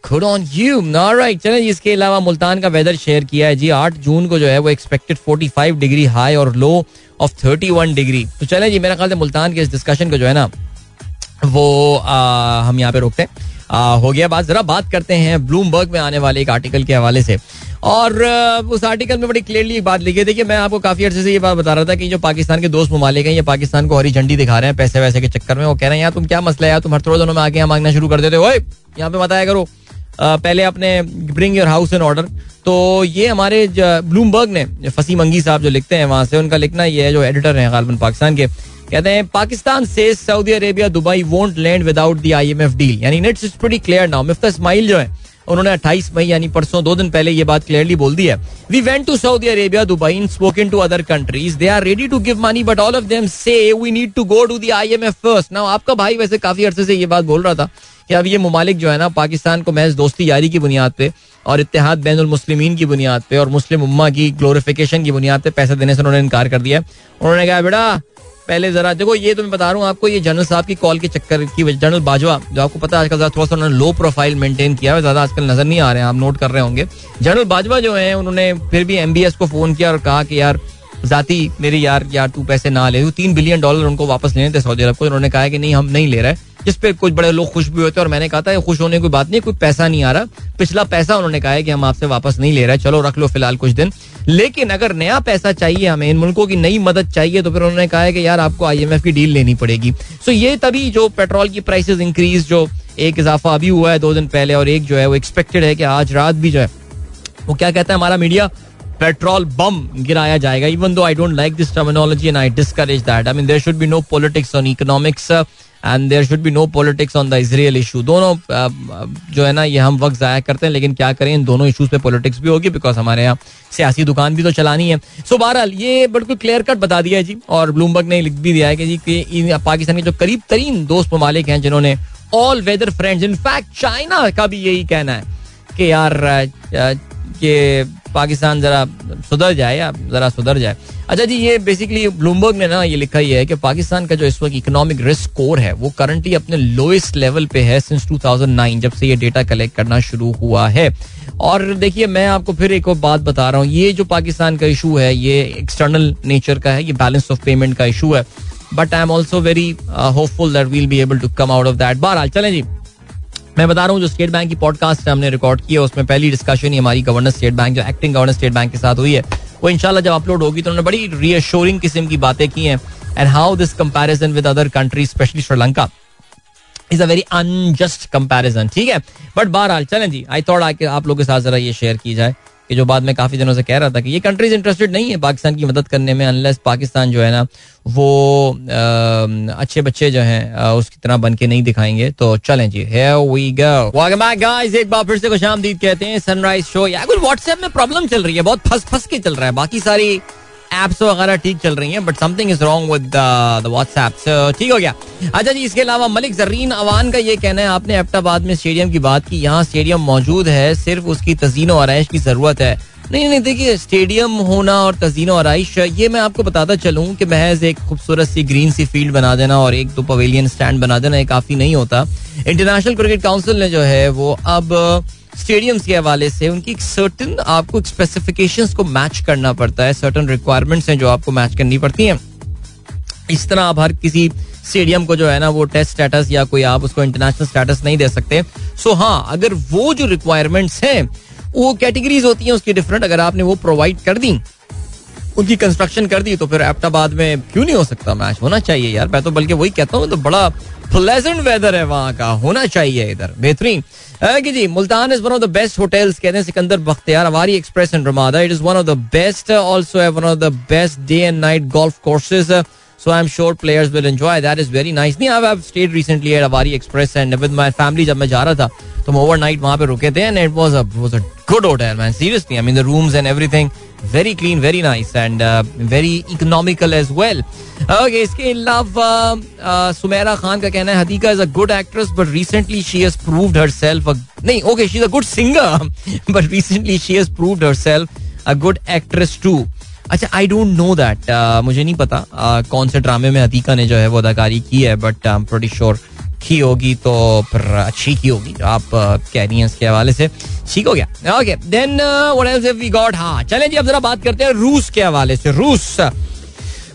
good on you right चलें इसके अलावा मुल्तान का वेदर शेयर किया है जी। आठ जून को जो है वो expected forty five degree high और low of thirty one degree तो चलें जी मेरा ख्याल से मुल्तान के इस डिस्कशन को जो है ना वो आ, हम यहाँ पे रोकते हैं। आ, हो गया बात। जरा बात करते हैं ब्लूमबर्ग में आने वाले एक आर्टिकल के हवाले से। और उस आर्टिकल में बड़ी क्लियरली बात लिखी है। देखिए, मैं आपको काफ़ी अर्से से ये बात बता रहा था कि जो पाकिस्तान के दोस्त ममालिक हैं, ये पाकिस्तान को हरी झंडी दिखा रहे हैं पैसे वैसे के चक्कर में। वो कह रहे हैं, यार, तुम क्या मसला है? यार, तुम हर थोड़े दिनों में आगे यहाँ मांगना शुरू कर देते हो। यहाँ पे बताया करो। पहले अपने bring your house in order तो ये हमारे ब्लूमबर्ग ने फसी मंगी साहब जो लिखते हैं वहाँ से, उनका लिखना ये है, जो एडिटर है गालबन पाकिस्तान के, कहते हैं, पाकिस्तान से Saudi Arabia Dubai won't land without the IMF deal यानी it's pretty clear now Miftah Ismail जो है उन्होंने 28 मई, यानी परसों, दो दिन पहले ये बात क्लियरली बोल दी है। We went to Saudi Arabia Dubai in spoken to other countries they are ready to give money but all of them say we need to go to the IMF first now आपका भाई वैसे काफ़ी अरसे से ये बात बोल रहा था कि अब ये ममालिक जो है ना, पाकिस्तान को महज दोस्ती यारी की बुनियाद पे और इतिहाद बैन मुस्लिमीन की बुनियाद पे और मुस्लिम उम्मा की ग्लोरिफिकेशन की बुनियाद पे पैसे देने से उन्होंने इनकार कर दिया उन्होंने कहा, बेटा पहले जरा, देखो, ये तो मैं बता रहा हूँ आपको, ये जनरल साहब की कॉल के चक्कर की वजह, जनरल बाजवा, जो आपको पता है आजकल थोड़ा सा उन्होंने लो प्रोफ़ाइल मेंटेन किया है, ज़्यादा आजकल नज़र नहीं आ रहे हैं, आप नोट कर रहे होंगे। जनरल बाजवा जो है, उन्होंने फिर भी एमबीएस को फ़ोन किया और कहा कि यार, जाती मेरी यार यार तू पैसे ना ले तीन बिलियन डॉलर उनको वापस लेने थे सऊदी अरब को। उन्होंने कहा कि नहीं, हम नहीं ले रहे जिस पे कुछ बड़े लोग खुश भी होते और मैंने कहा था खुश होने की बात नहीं, कोई पैसा नहीं आ रहा। पिछला पैसा उन्होंने कहा है कि हम आपसे वापस नहीं ले रहे चलो, रख लो फ़िलहाल कुछ दिन। लेकिन अगर नया पैसा चाहिए हमें, इन मुल्कों की नई मदद चाहिए तो फिर उन्होंने कहा है कि यार आपको आईएमएफ की डील लेनी पड़ेगी। सो ये तभी जो पेट्रोल की प्राइसेस इंक्रीज जो एक इजाफा अभी हुआ है दो दिन पहले और एक जो है वो एक्सपेक्टेड है कि आज रात भी जो है, वो क्या कहता है हमारा मीडिया पेट्रोल बम गिराया जाएगा। Even though I don't like this terminology and I discourage that I mean there should be no politics on economics and there should be no politics on the Israel issue दोनों जो है ना ये हम वक्त ज़ाया करते हैं लेकिन क्या करें इन दोनों इशूज पे पॉलिटिक्स भी होगी बिकॉज़ हमारे यहाँ सियासी दुकान भी तो चलानी है। सो so, बहरहाल ये बिल्कुल क्लियर कट बता दिया है जी और ब्लूमबर्ग ने लिख भी दिया है कि जी कि पाकिस्तान के जो करीब तरीन दोस्त ममालिक हैं जिन्होंने all weather friends in fact China का भी यही कहना है कि यार कि पाकिस्तान जरा सुधर जाए या जरा सुधर जाए। अच्छा जी, ये बेसिकली ब्लूमबर्ग ने ना ये लिखा ही है कि पाकिस्तान का जो इस वक्त इकोनॉमिक रिस्क स्कोर है, वो करंटली अपने लोएस्ट लेवल पे है सिंस 2009 जब से ये डेटा कलेक्ट करना शुरू हुआ है। और देखिए, मैं आपको फिर एक और बात बता रहा हूँ। ये जो पाकिस्तान का इशू है, ये एक्सटर्नल नेचर का है, ये बैलेंस ऑफ़ पेमेंट का इशू है। But I am also very hopeful that we'll be able to come out of that बहरहाल, चलें जी। मैं बता रहा हूँ, जो स्टेट बैंक की पॉडकास्ट हमने रिकॉर्ड की है, उसमें पहली डिस्कशन ही हमारी गवर्नर स्टेट बैंक जो एक्टिंग गवर्नर स्टेट बैंक के साथ हुई है, वो इनशाला जब अपलोड होगी तो उन्होंने बड़ी रीअश्योरिंग किस्म की बातें की हैं and how this comparison with other countries specially Sri Lanka is a very unjust comparison ठीक है? बट बहरहाल, चलें जी आई थॉट आके आप लोगों के साथ जरा ये शेयर की जाए। कि जो बाद में काफ़ी दिनों से कह रहा था कि ये कंट्रीज़ इंटरेस्टेड नहीं है पाकिस्तान की मदद करने में अनलेस पाकिस्तान जो है ना वो आ, अच्छे बच्चे जो हैं उसकी तरह बन के नहीं दिखाएँगे। तो चलें जी वी guys. एक बार फिर से खुश कहते हैं सनराइज शो यार कुछ व्हाट्सएप में प्रॉब्लम चल रही है बहुत फंस फंस के चल रहा है बाकी सारी एप्स वगैरह ठीक चल रही हैं but something is wrong with the WhatsApp ठीक हो गया। अच्छा जी, इसके अलावा मलिक जरीन अवान का ये कहना है, आपने एबटाबाद में स्टेडियम की बात की, यहाँ स्टेडियम मौजूद है, सिर्फ़ उसकी तजीन आरइश की ज़रूरत है। नहीं नहीं, देखिए, स्टेडियम होना और तजीन आरइश, ये मैं आपको बताता चलूँ कि महज एक खूबसूरत सी ग्रीन सी फ़ील्ड बना देना और एक दो पवेलियन स्टैंड बना देना, ये काफ़ी नहीं होता। इंटरनेशनल क्रिकेट काउंसिल ने जो है, वो अब स्टेडियम्स के हवाले से उनकी एक सर्टन आपको स्पेसिफिकेशंस को मैच करना पड़ता है सर्टन रिक्वायरमेंट्स हैं जो आपको मैच करनी पड़ती हैं। इस तरह आप हर किसी स्टेडियम को जो है ना वो टेस्ट स्टेटस या कोई आप उसको इंटरनेशनल स्टेटस नहीं दे सकते। सो so, हाँ अगर वो जो रिक्वायरमेंट्स हैं वो कैटेगरीज होती हैं उसकी डिफरेंट अगर आपने वो प्रोवाइड कर दी उनकी कंस्ट्रक्शन कर दी तो फिर एबटाबाद में क्यों नहीं हो सकता मैच होना चाहिए यार। मैं तो बल्कि वही कहता हूँ तो बड़ा प्लेजेंट वेदर है वहाँ का, होना चाहिए इधर, बेहतरीन। कि जी, Multan is one of the best hotels कहते हैं Sikandar Bakhtiar Avari express and Ramada it is one of the best also one of the best day and night golf courses So I'm sure players will enjoy. That is very nice. नहीं, I've, I've stayed recently at Avari Express and with my family जब मैं जा रहा था तो हम overnight वहाँ पे रुके थे and it was a was a good hotel man. Seriously, I mean the rooms and everything very clean, very nice and uh, very economical as well. Okay, इसके अलावा सुमेरा खान का कहना है Hadiqa is a good actress but recently she has proved herself नहीं okay she is a good singer but recently she has proved herself a good actress too अच्छा I don't know that मुझे नहीं पता uh, कौन से ड्रामे में अतीका ने जो है वो अदाकारी की है but I am pretty sure की होगी तो फिर अच्छी की होगी आप कह रही हैं इसके हवाले से ठीक हो गया। Okay then what else have we got हाँ चलें जी अब जरा बात करते हैं रूस के हवाले से। रूस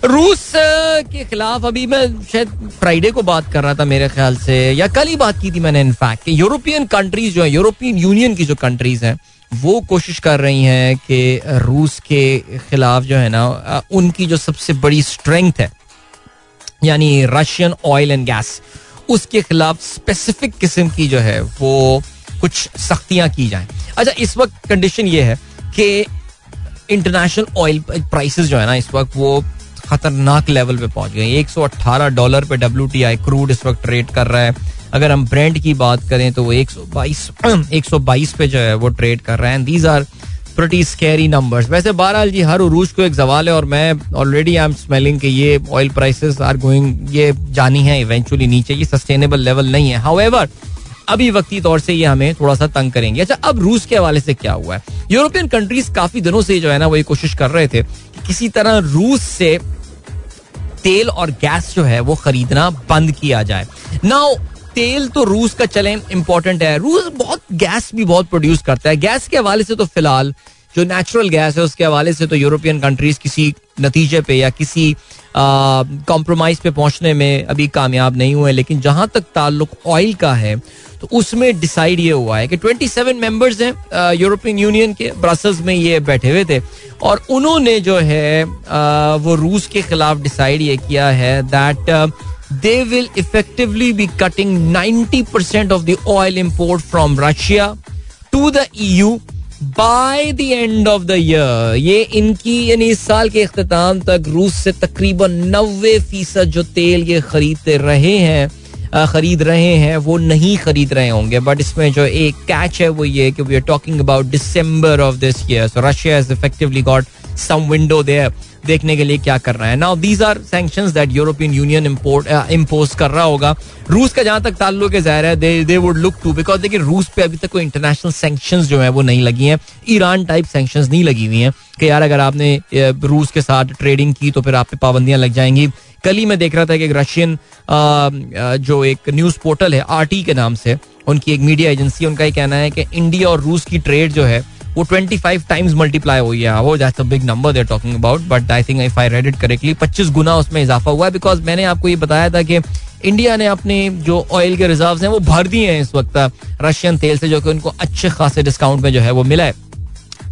रूस uh, के खिलाफ अभी मैं शायद फ्राइडे को बात कर रहा था मेरे ख्याल से या कल ही बात की थी मैंने इनफैक्ट यूरोपियन कंट्रीज़ जो है यूरोपियन यूनियन की जो कंट्रीज़ हैं वो कोशिश कर रही हैं कि रूस के खिलाफ जो है ना उनकी जो सबसे बड़ी स्ट्रेंथ है, यानी रशियन ऑयल एंड गैस उसके खिलाफ स्पेसिफिक किस्म की जो है वो कुछ सख्तियाँ की जाएँ। अच्छा इस वक्त कंडीशन ये है कि इंटरनेशनल ऑयल प्राइसेस जो है ना, इस वक्त वो खतरनाक लेवल पे पहुँच गए 118 डॉलर पे डब्ल्यू क्रूड इस वक्त ट्रेड कर रहा है। अगर हम ब्रांड की बात करें तो वो 122 122 पे जो है वो ट्रेड कर रहे हैं। These are pretty scary numbers वैसे बहरहाल जी, हर उरूज को एक सवाल है और मैं ऑलरेडी आई एम स्मेलिंग कि ये ऑयल प्राइसेस आर गोइंग ये जानी है इवेंचुअली नीचे, ये सस्टेनेबल लेवल नहीं है। हाउएवर अभी वक्ती तौर से ये हमें थोड़ा सा तंग करेंगे। अच्छा अब रूस के हवाले से क्या हुआ है? यूरोपियन कंट्रीज़ काफ़ी दिनों से जो है ना, वो ये कोशिश कर रहे थे कि किसी तरह रूस से तेल और गैस जो है वो खरीदना बंद किया जाए। नाउ तेल तो रूस का चले इंपॉर्टेंट है। रूस बहुत गैस भी बहुत प्रोड्यूस करता है। गैस के हवाले से तो फ़िलहाल जो नेचुरल गैस है उसके हवाले से तो यूरोपियन कंट्रीज़ किसी नतीजे पे या किसी कॉम्प्रोमाइज पे पहुँचने में अभी कामयाब नहीं हुए लेकिन जहाँ तक ताल्लुक ऑयल का है तो उसमें डिसाइड ये हुआ है कि 27 मेंबर्स हैं यूरोपियन यूनियन के ब्रसल्स में ये बैठे हुए थे। और उन्होंने जो है आ, वो रूस के खिलाफ डिसाइड ये किया है that they will effectively be cutting 90% of the oil import from Russia to the EU by the end of the year ये इनकी, यानी इस साल के अख्ताम तक रूस से तकरीबन नब्बे फ़ीसद जो तेल ये खरीदते रहे हैं खरीद रहे हैं, वो नहीं खरीद रहे होंगे। बट इसमें जो एक कैच है वो ये कि we are talking about December of this year so Russia has effectively got some window there देखने के लिए क्या कर रहा है। Now these are sanction that European Union impose कर रहा होगा। रूस का जहाँ तक ताल्लुक है, ज़ाहिर है they they would look to because देखिए रूस पे अभी तक कोई इंटरनेशनल सेंक्शन जो है, वो नहीं लगी हैं। ईरान टाइप सेंक्शन नहीं लगी हुई हैं कि यार, अगर आपने रूस के साथ ट्रेडिंग की तो फिर आप पे पाबंदियाँ लग जाएँगी। कल ही मैं देख रहा था कि एक रशियन जो एक न्यूज़ पोर्टल है आरटी के नाम से, उनकी एक मीडिया एजेंसी उनका ये कहना है कि इंडिया और रूस की ट्रेड जो है वो 25 टाइम्स मल्टीप्लाई हुई है। वो that's a big number they're talking about but I think if I read it correctly 25 गुना उसमें इजाफा हुआ है बिकॉज़ मैंने आपको ये बताया था कि इंडिया ने अपने जो ऑयल के रिज़र्व हैं, वो भर दिए हैं इस वक्त रशियन तेल से, जो कि उनको अच्छे खासे डिस्काउंट में जो है वो मिला है।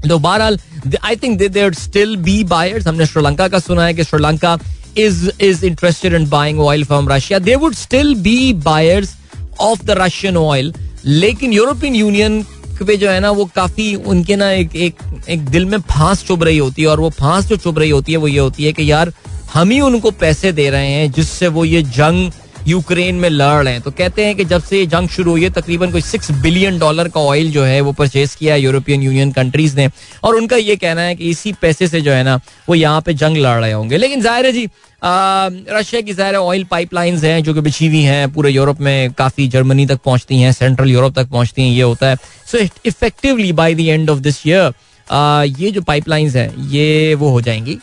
तो बहरहाल I think they there still be buyers हमने श्रीलंका का सुना है कि Sri Lanka is is interested in buying oil from Russia they would still be buyers of the Russian oil लेकिन यूरोपियन यूनियन पे जो है ना, वो काफ़ी उनके ना एक एक एक दिल में फांस चुभ रही होती है और वो फांस जो चुभ रही होती है वो ये होती है कि यार, हम ही उनको पैसे दे रहे हैं जिससे वो ये जंग यूक्रेन में लड़ रहे हैं। तो कहते हैं कि जब से ये जंग शुरू हुई है, तकरीबन कोई सिक्स बिलियन डॉलर का ऑयल जो है वो परचेज किया है यूरोपियन यूनियन कंट्रीज़ ने। और उनका ये कहना है कि इसी पैसे से जो है ना, वो यहाँ पे जंग लड़ रहे होंगे। लेकिन ज़ाहिर है जी रशिया की ज़ाहिर ऑयल पाइपलाइंस हैं, जो कि बिछी हुई हैं, पूरे यूरोप में काफ़ी जर्मनी तक पहुँचती हैं सेंट्रल यूरोप तक पहुँचती हैं, ये होता है। So effectively by the end of this year ये जो पाइपलाइंस हैं, ये वो हो जाएँगी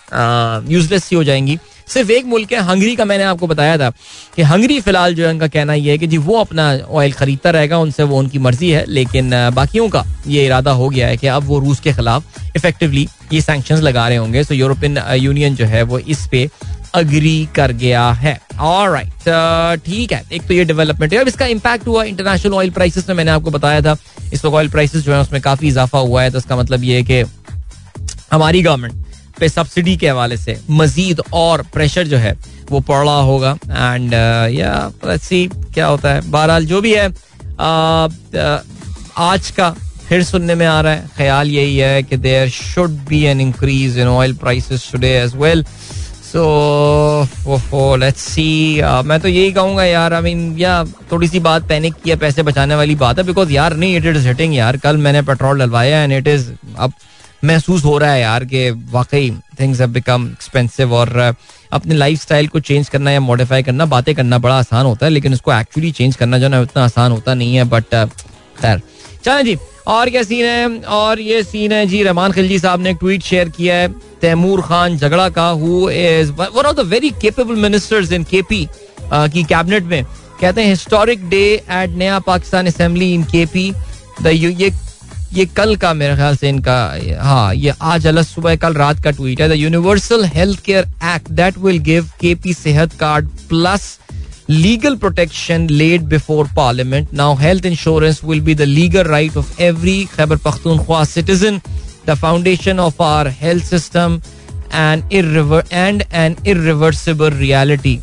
यूजलेस सी हो जाएँगी। सिर्फ़ एक मुल्क है, हंगरी का मैंने आपको बताया था कि हंगरी फ़िलहाल जो है, उनका कहना यह है कि जी वो अपना ऑयल खरीदता रहेगा, उनसे वो उनकी मर्ज़ी है, लेकिन बाकियों का ये इरादा हो गया है कि अब वो रूस के खिलाफ इफेक्टिवली ये सैंक्शन लगा रहे होंगे। सो यूरोपियन यूनियन जो है वो इस पे अग्री कर गया है राइट ठीक है एक तो ये डेवलपमेंट है। अब इसका इम्पैक्ट हुआ इंटरनेशनल ऑयल प्राइसेस में मैंने आपको बताया था। इस वक्त ऑयल प्राइसेस जो है उसमें काफ़ी इजाफा हुआ है तो इसका मतलब ये है कि हमारी गवर्नमेंट पे सब्सिडी के हवाले से मजीद और प्रेशर जो है वो पड़ होगा। एंड या सी क्या होता है। बहरहाल जो भी है uh, आज का फिर सुनने में आ रहा है। ख्याल यही है कि there should be an increase in oil prices today as well so let's see मैं तो यही कहूँगा यार आई मीन या थोड़ी सी बात पैनिक किया पैसे बचाने वाली बात है बिकॉज़ यार नहीं इट इज़ हिटिंग यार। कल मैंने पेट्रोल डलवाया एंड इट इज़ अब महसूस हो रहा है यार कि वाकई थिंग्स हैव बिकम एक्सपेंसिव और अपने लाइफ स्टाइल को चेंज करना या मॉडिफाई करना, बातें करना बड़ा आसान होता है, लेकिन उसको एक्चुअली चेंज करना जो है उतना आसान होता नहीं है बट खैर। चलें जी। और क्या सीन है? और ये सीन है, जी, रहमान खिलजी साहब ने एक ट्वीट शेयर किया है, तैमूर खान झगड़ा का who is one of the very capable ministers in KP की कैबिनेट में। कहते हैं historic day at Naya Pakistan assembly in KP ये ये कल का मेरे ख्याल से इनका हाँ ये आज अलग सुबह, कल रात का ट्वीट है। The universal health care act that will give KP Sehat card plus legal protection laid before parliament. Now, health insurance will be the legal right of every Khyber Pakhtunkhwa citizen, the foundation of our health system, and, irrever- and an irreversible reality.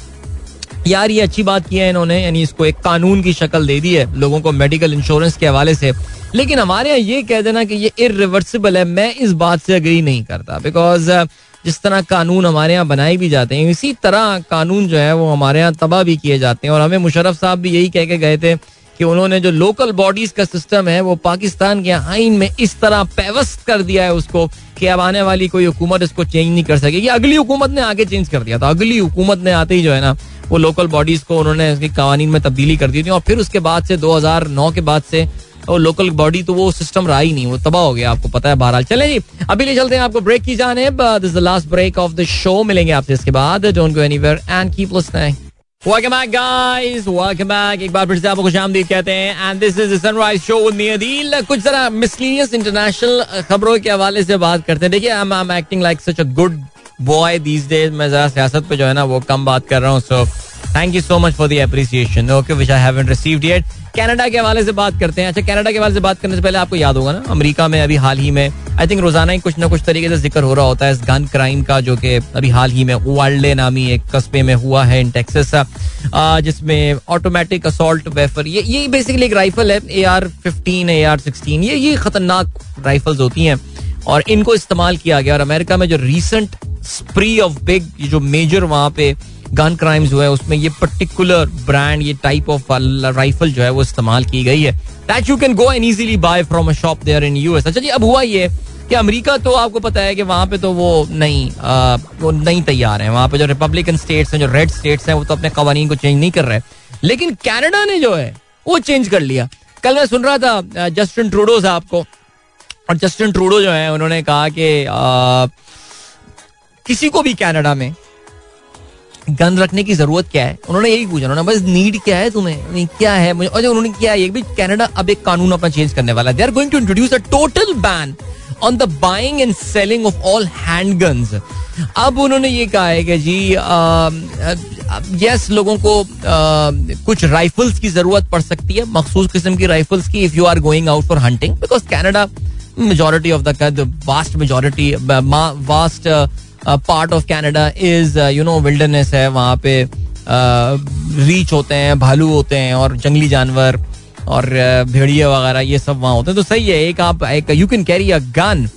यार ये अच्छी बात की है इन्होंने यानी इसको एक कानून की शक्ल दे दी है लोगों को मेडिकल इंश्योरेंस के हवाले से लेकिन हमारे यहाँ ये कह देना कि ये इरिवर्सिबल है मैं इस बात से अग्री नहीं करता बिकॉज़ जिस तरह कानून हमारे यहाँ बनाए भी जाते हैं, इसी तरह कानून जो है वो हमारे यहाँ तबाह भी किए जाते हैं। और हमें मुशरफ साहब भी यही कह के गए थे कि उन्होंने जो लोकल बॉडीज का सिस्टम है, वो पाकिस्तान के आइन में इस तरह पेवस्त कर दिया है उसको कि अब आने वाली कोई हुकूमत इसको चेंज नहीं कर सकेगी। अगली हुकूमत ने आगे चेंज कर दिया था। अगली हुकूमत ने आते ही जो है ना, वो लोकल बॉडीज को उन्होंने कवानीन में तब्दीली कर दी थी। और फिर उसके बाद से 2009 के बाद से और लोकल बॉडी तो वो सिस्टम रहा ही नहीं वो तबाह हो गया आपको पता है बहरहाल। चले जी अभी ले चलते हैं आपको ब्रेक की जाने this the last break of the show मिलेंगे आपसे इसके बाद। Don't go anywhere and keep Welcome back, guys. Welcome back. एक बार फिर से आपको खुशामदीद कहते हैं। And this is sunrise show with me Adeel कुछ जरा मिसलीनियस इंटरनेशनल खबरों के हवाले से बात करते हैं। देखिए I am acting like such a good boy these days मैं जरा सियासत पे जो है ना वो कम बात कर रहा हूँ so thank you so much for the appreciation okay which I haven't received yet Canada के हवाले से बात करते हैं। अच्छा कनाडा के हवाले से बात करने से पहले आपको याद होगा ना, अमेरिका में अभी हाल ही में आई थिंक रोज़ाना ही कुछ ना कुछ तरीके से ज़िक्र हो रहा होता है इस गन क्राइम का, जो कि अभी हाल ही में वाल्डे नामी एक कस्बे में हुआ है इन टेक्सास जिसमें ऑटोमेटिक असॉल्ट वेफर ये ये बेसिकली एक राइफल है A R fifteen A R sixteen ये ये खतरनाक राइफल्स होती हैं, और इनको इस्तेमाल किया गया, और अमेरिका में जो रिसेंट स्प्री ऑफ़ बिग जो मेजर वहाँ पे गन क्राइम्स जो है उसमें ये पर्टिकुलर ब्रांड ये टाइप ऑफ़ राइफल जो है वो इस्तेमाल की गई है। That you can go and easily buy from a shop there in US अच्छा जी अब हुआ ये कि अमेरिका तो आपको पता है कि वहाँ पे तो वो नहीं आ, वो नहीं तैयार है। वहाँ पे जो रिपब्लिकन स्टेट्स हैं जो रेड स्टेट्स हैं वो तो अपने कवानीन को चेंज नहीं कर रहे। लेकिन कनाडा ने जो है वो चेंज कर लिया। कल मैं सुन रहा था जस्टिन ट्रूडो साहब को। और जस्टिन ट्रूडो जो है उन्होंने कहा कि किसी को भी कनाडा में गन रखने की ज़रूरत क्या है? उन्होंने यही पूछा उन्होंने बस नीड क्या है तुम्हें? क्या है? मुझे और उन्होंने क्या है भी कनाडा अब एक कानून अपना चेंज करने वाला है। They are going to introduce a total ban on the buying and selling of all hand guns अब उन्होंने ये कहा है कि जी यस लोगों को आ, कुछ राइफल्स की ज़रूरत पड़ सकती है मखसूस किस्म की राइफल्स की if you are going out for hunting because Canada majority of the vast majority vast part of Canada is you know wilderness है, वहाँ पे रीच होते हैं, भालू होते हैं और जंगली जानवर और भेड़िया वगैरह, ये सब वहाँ होते हैं। तो सही है, एक आप, एक you can carry a gun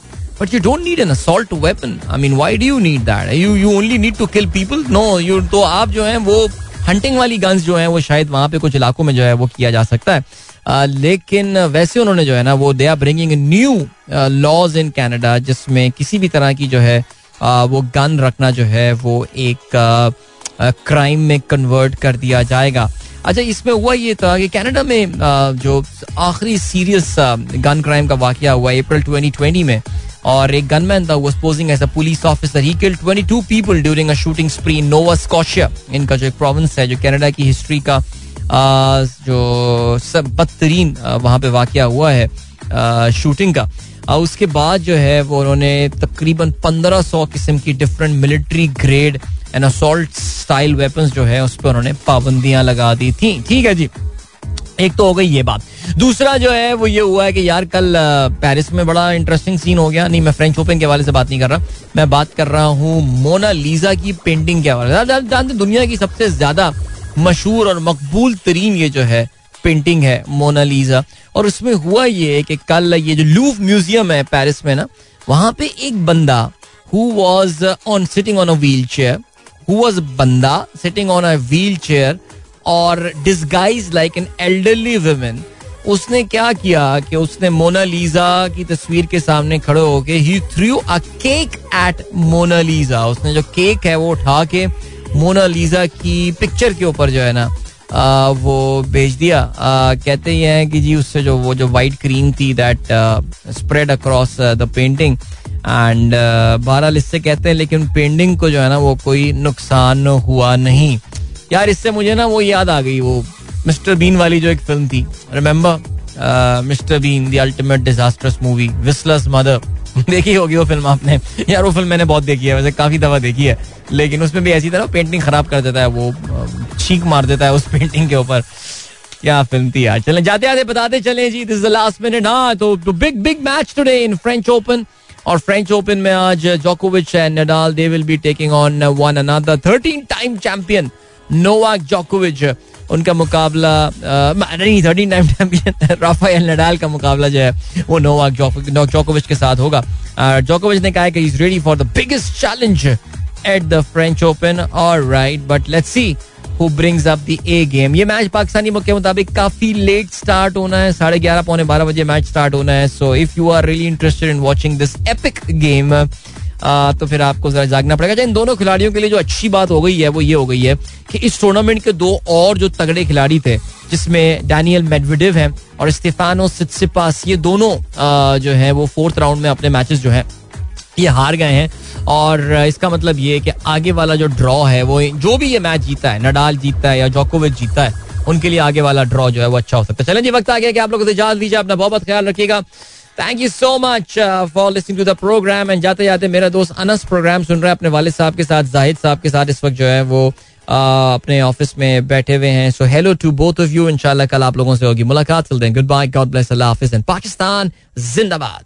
but you don't need an assault weapon I mean why do you need that you you only need to kill people no you तो आप जो है, वो हंटिंग वाली गन्स जो है, वो शायद वहाँ पे कुछ इलाकों में जो है, वो किया जा सकता है। लेकिन वैसे उन्होंने जो है ना, वो they are bringing new laws in Canada जिसमें किसी भी तरह की जो है वो गन रखना जो है, वो एक क्राइम में कन्वर्ट कर दिया जाएगा। अच्छा इसमें हुआ ये था कि कनाडा में जो आखिरी सीरियस गन क्राइम का वाक़ हुआ अप्रैल 2020 में, और एक गनमैन था was posing as a police officer he killed 22 people during a shooting spree Nova Scotia इनका जो एक प्रोविंस है, जो कनाडा की हिस्ट्री का जो सब बदतरीन वहाँ पे वाक़ हुआ है शूटिंग का। उसके बाद जो है वो उन्होंने तकरीबन 1500 किस्म की different military grade and assault style weapons जो है, उस पर उन्होंने पाबंदियाँ लगा दी थी। ठीक है जी? एक तो हो गई ये बात। दूसरा जो है, वो ये हुआ है कि यार कल पेरिस में बड़ा इंटरेस्टिंग सीन हो गया। नहीं, मैं फ्रेंच ओपन के हवाले से बात नहीं कर रहा। मैं बात कर रहा हूँ मोना लीजा की पेंटिंग के हवाले से। जानते दुनिया की सबसे ज़्यादा मशहूर और मकबूल तरीन ये जो है पेंटिंग है मोनालीजा और उसमें हुआ ये कि कल ये जो लूव म्यूज़ियम है पेरिस में ना, वहाँ पे एक बंदा who was on sitting on a wheel chair who was बंदा sitting on a wheel chair और disguise like an elderly women उसने क्या किया कि उसने मोनालीजा की तस्वीर के सामने खड़े होके ही threw a cake at Mona Lisa उसने जो केक है वो उठा के मोनालीजा की पिक्चर के ऊपर जो है ना वो भेज दिया। कहते ही हैं कि जी, उससे जो, वो जो वाइट क्रीम थी that spread across the painting and बहरहाल इससे कहते हैं, लेकिन पेंटिंग को जो है ना, वो कोई नुकसान हुआ नहीं। यार, इससे मुझे ना वो याद आ गई, वो मिस्टर बीन वाली जो एक फ़िल्म थी remember mister Bean the ultimate disasters movie Whistler's mother देखी होगी वो फ़िल्म आपने। यार, वो फ़िल्म मैंने बहुत देखी है, वैसे काफ़ी दफ़ा देखी है। लेकिन उसमें भी ऐसी तरह पेंटिंग खराब कर देता है, वो छींक मार देता है उस पेंटिंग के ऊपर। क्या फ़िल्म थी यार। चलें, जाते आते बताते चले जी दिस द लास्ट मिनट हाँ तो big big match today in French Open और फ्रेंच ओपन में आज जोकोविच and Nadal they will be taking on one another 13 time champion Novak जोकोविच उनका मुकाबला नहीं thirteen time champion Rafael Nadal का मुकाबला जो है, वो नोवाक जोकोविच के साथ होगा। जोकोविच ने कहा है कि is ready for the biggest challenge at the French Open और right but let's see who brings up the A game ये मैच पाकिस्तानी के मुताबिक काफ़ी लेट स्टार्ट होना है, साढ़े ग्यारह, पौने बारह बजे मैच स्टार्ट होना है। So if you are really interested in watching this epic game तो फिर आपको जरा जागना पड़ेगा। इन दोनों खिलाड़ियों के लिए जो अच्छी बात हो गई है, वो ये हो गई है कि इस टूर्नामेंट के दो और जो तगड़े खिलाड़ी थे, जिसमें डैनियल मेडविडिव है और स्टेफानो सिटसिपास ये दोनों जो है, वो फोर्थ राउंड में अपने मैचेस जो है, ये हार गए हैं। और इसका मतलब ये कि आगे वाला जो ड्रॉ है, वो जो भी ये मैच जीता है नडाल जीतता है या जोकोविच जीता है, उनके लिए आगे वाला ड्रॉ जो है, वो अच्छा हो सकता है। चलें जी, वक्त आ गया कि आप लोगों इजाज़त दीजिए, अपना बहुत बहुत ख्याल रखिएगा। Thank you so much for listening to the program and जाते जाते मेरा दोस्त अनस प्रोग्राम सुन रहा है अपने वाले साहब के साथ जाहिद साहब के साथ इस वक्त जो है वो uh, अपने ऑफ़िस में बैठे हुए हैं। So hello to both of you इंशाल्लाह कल आप लोगों से होगी मुलाकात। चलते हैं गुड बाय गॉड ब्लेस अल्लाह हाफिज एंड पाकिस्तान जिंदाबाद।